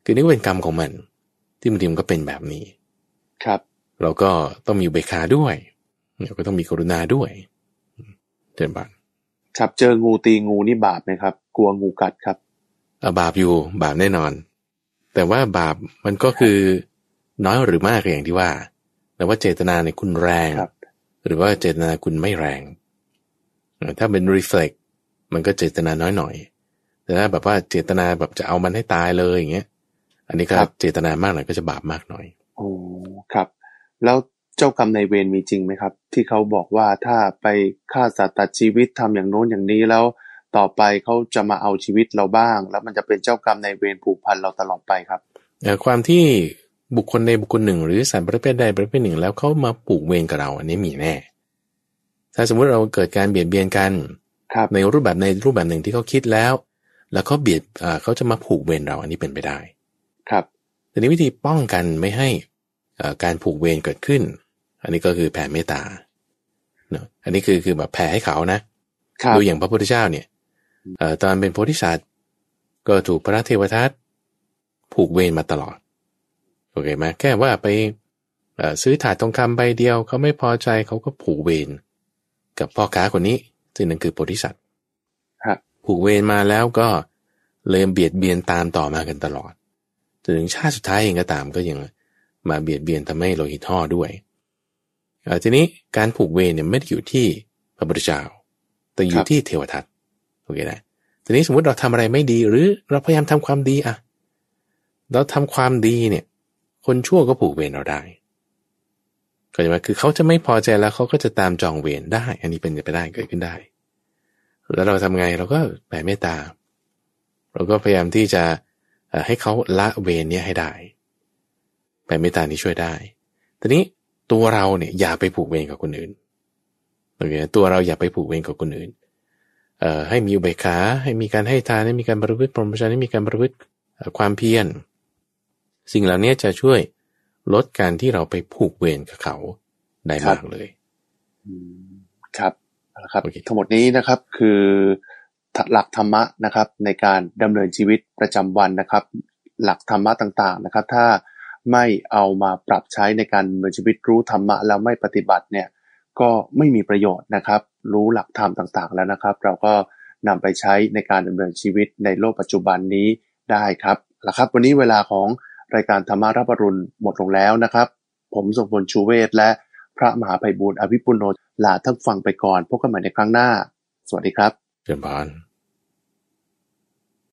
คือนี่ก็เป็นกรรมของมัน ที่บางทีมันก็เป็นแบบนี้ ครับ เราก็ต้องมีเบคาด้วยเราก็ต้องมีกรุณาด้วยเดินบาน ครับเจองูตีงูนี่บาปไหมครับ กลัวงูกัดครับบาปอยู่บาปแน่นอน แต่ว่าบาปมันก็คือน้อยหรือมากอย่างที่ว่า แต่ว่าเจตนาในคุณแรงหรือว่าเจตนาคุณไม่แรง ถ้าเป็น reflect มันก็เจตนาน้อยหน่อย แต่ถ้าแบบว่าเจตนาแบบจะเอามันให้ตายเลยอย่างเงี้ย อันนี้ก็เจตนามากหน่อยก็จะบาปมากหน่อยโอ้ครับ แล้ว เจ้ากรรมในเวรมีจริงไหมครับ ที่เขาบอกว่าถ้าไปฆ่าสัตว์ตัดชีวิตทำอย่างโน้นอย่างนี้แล้ว ต่อไปเขาจะมาเอาชีวิตเราบ้าง แล้วมันจะเป็นเจ้ากรรมในเวรผูกพันเราตลอดไปครับความที่บุคคลในบุคคลหนึ่ง หรือสัตว์ประเภทใดประเภทหนึ่ง แล้วเขามาผูกเวรกับเราอันนี้มีแน่ ถ้าสมมุติเราเกิดการเบียดเบียนกันในรูปแบบในรูปแบบหนึ่งที่เขาคิดแล้ว แล้วเขาเบียดเขาจะมาผูกเวรเราอันนี้เป็นไปได้ ครับแต่นี้วิธีป้องกันไม่ให้การผูกเวรเกิดขึ้น อันนี้ก็คือแผ่เมตตาเนาะอันนี้คือคือแบบแผ่ให้เขานะดูอย่างพระพุทธเจ้าเนี่ยตอนเป็นโพธิสัตว์ก็ถูกพระเทวทัตผูกเวรมาตลอดโอเคไหมแค่ว่าไปซื้อถาดทองคำใบเดียวเขาไม่พอใจเขาก็ผูกเวรกับพ่อค้าคนนี้ซึ่งนั่นคือโพธิสัตว์ผูกเวรมาแล้วก็เลยเบียดเบียนตามต่อมากันตลอดจนถึงชาติสุดท้ายเองก็ตามก็ยังมาเบียดเบียนทำให้โลหิตห่อด้วย ทีนี้การผูกเวรเนี่ยไม่ได้อยู่ที่พระพุทธเจ้า แต่อยู่ที่เทวทัตโอเคนะทีนี้สมมติเราทำอะไรไม่ดีหรือเราพยายามทำความดีอะเราทำความดีเนี่ย คนชั่วก็ผูกเวรเราได้ก็จะมาคือเขาจะไม่พอใจแล้วเขาก็จะตามจองเวรได้ อันนี้เป็นไปได้เกิดขึ้นได้ แล้วเราทำไงเราก็แผ่เมตตา เราก็พยายามที่จะให้เขาละเวรเนี่ยให้ได้แผ่เมตตานี้ช่วยได้ ทีนี้ ตัวเราเนี่ยอย่าไปผูกเวรกับคนอื่นโอเคตัวเราอย่าไปผูกเวรกับคนอื่นเอ่อให้มีอุเบกขาให้มีการให้ทานให้มีการประพฤติพรหมจรรย์ให้มีการประพฤติความเพียรสิ่งเหล่านี้จะช่วยลดการที่เราไปผูกเวรกับเขาได้มากเลยครับนะครับทั้งหมดนี้นะครับคือหลักธรรมะนะครับ ในการดำเนินชีวิตประจำวันนะครับ หลักธรรมะต่างๆนะครับ ถ้า ไม่เอามาปรับใช้ในการดำเนินชีวิตรู้ธรรมะแล้วไม่ปฏิบัติเนี่ยก็ไม่มีประโยชน์นะครับ รู้หลักธรรมต่างๆ แล้วนะครับ เราก็นำไปใช้ในการดำเนินชีวิตในโลกปัจจุบันนี้ได้ครับละครับ วันนี้เวลาของรายการธรรมารับรุณหมดลงแล้วนะครับ ผมสมพลชูเวศและพระมหาภัยบูรณ์อภิปุโนลาท่านฟังไปก่อนพบกันใหม่ในครั้งหน้า สวัสดีครับเชิญบาน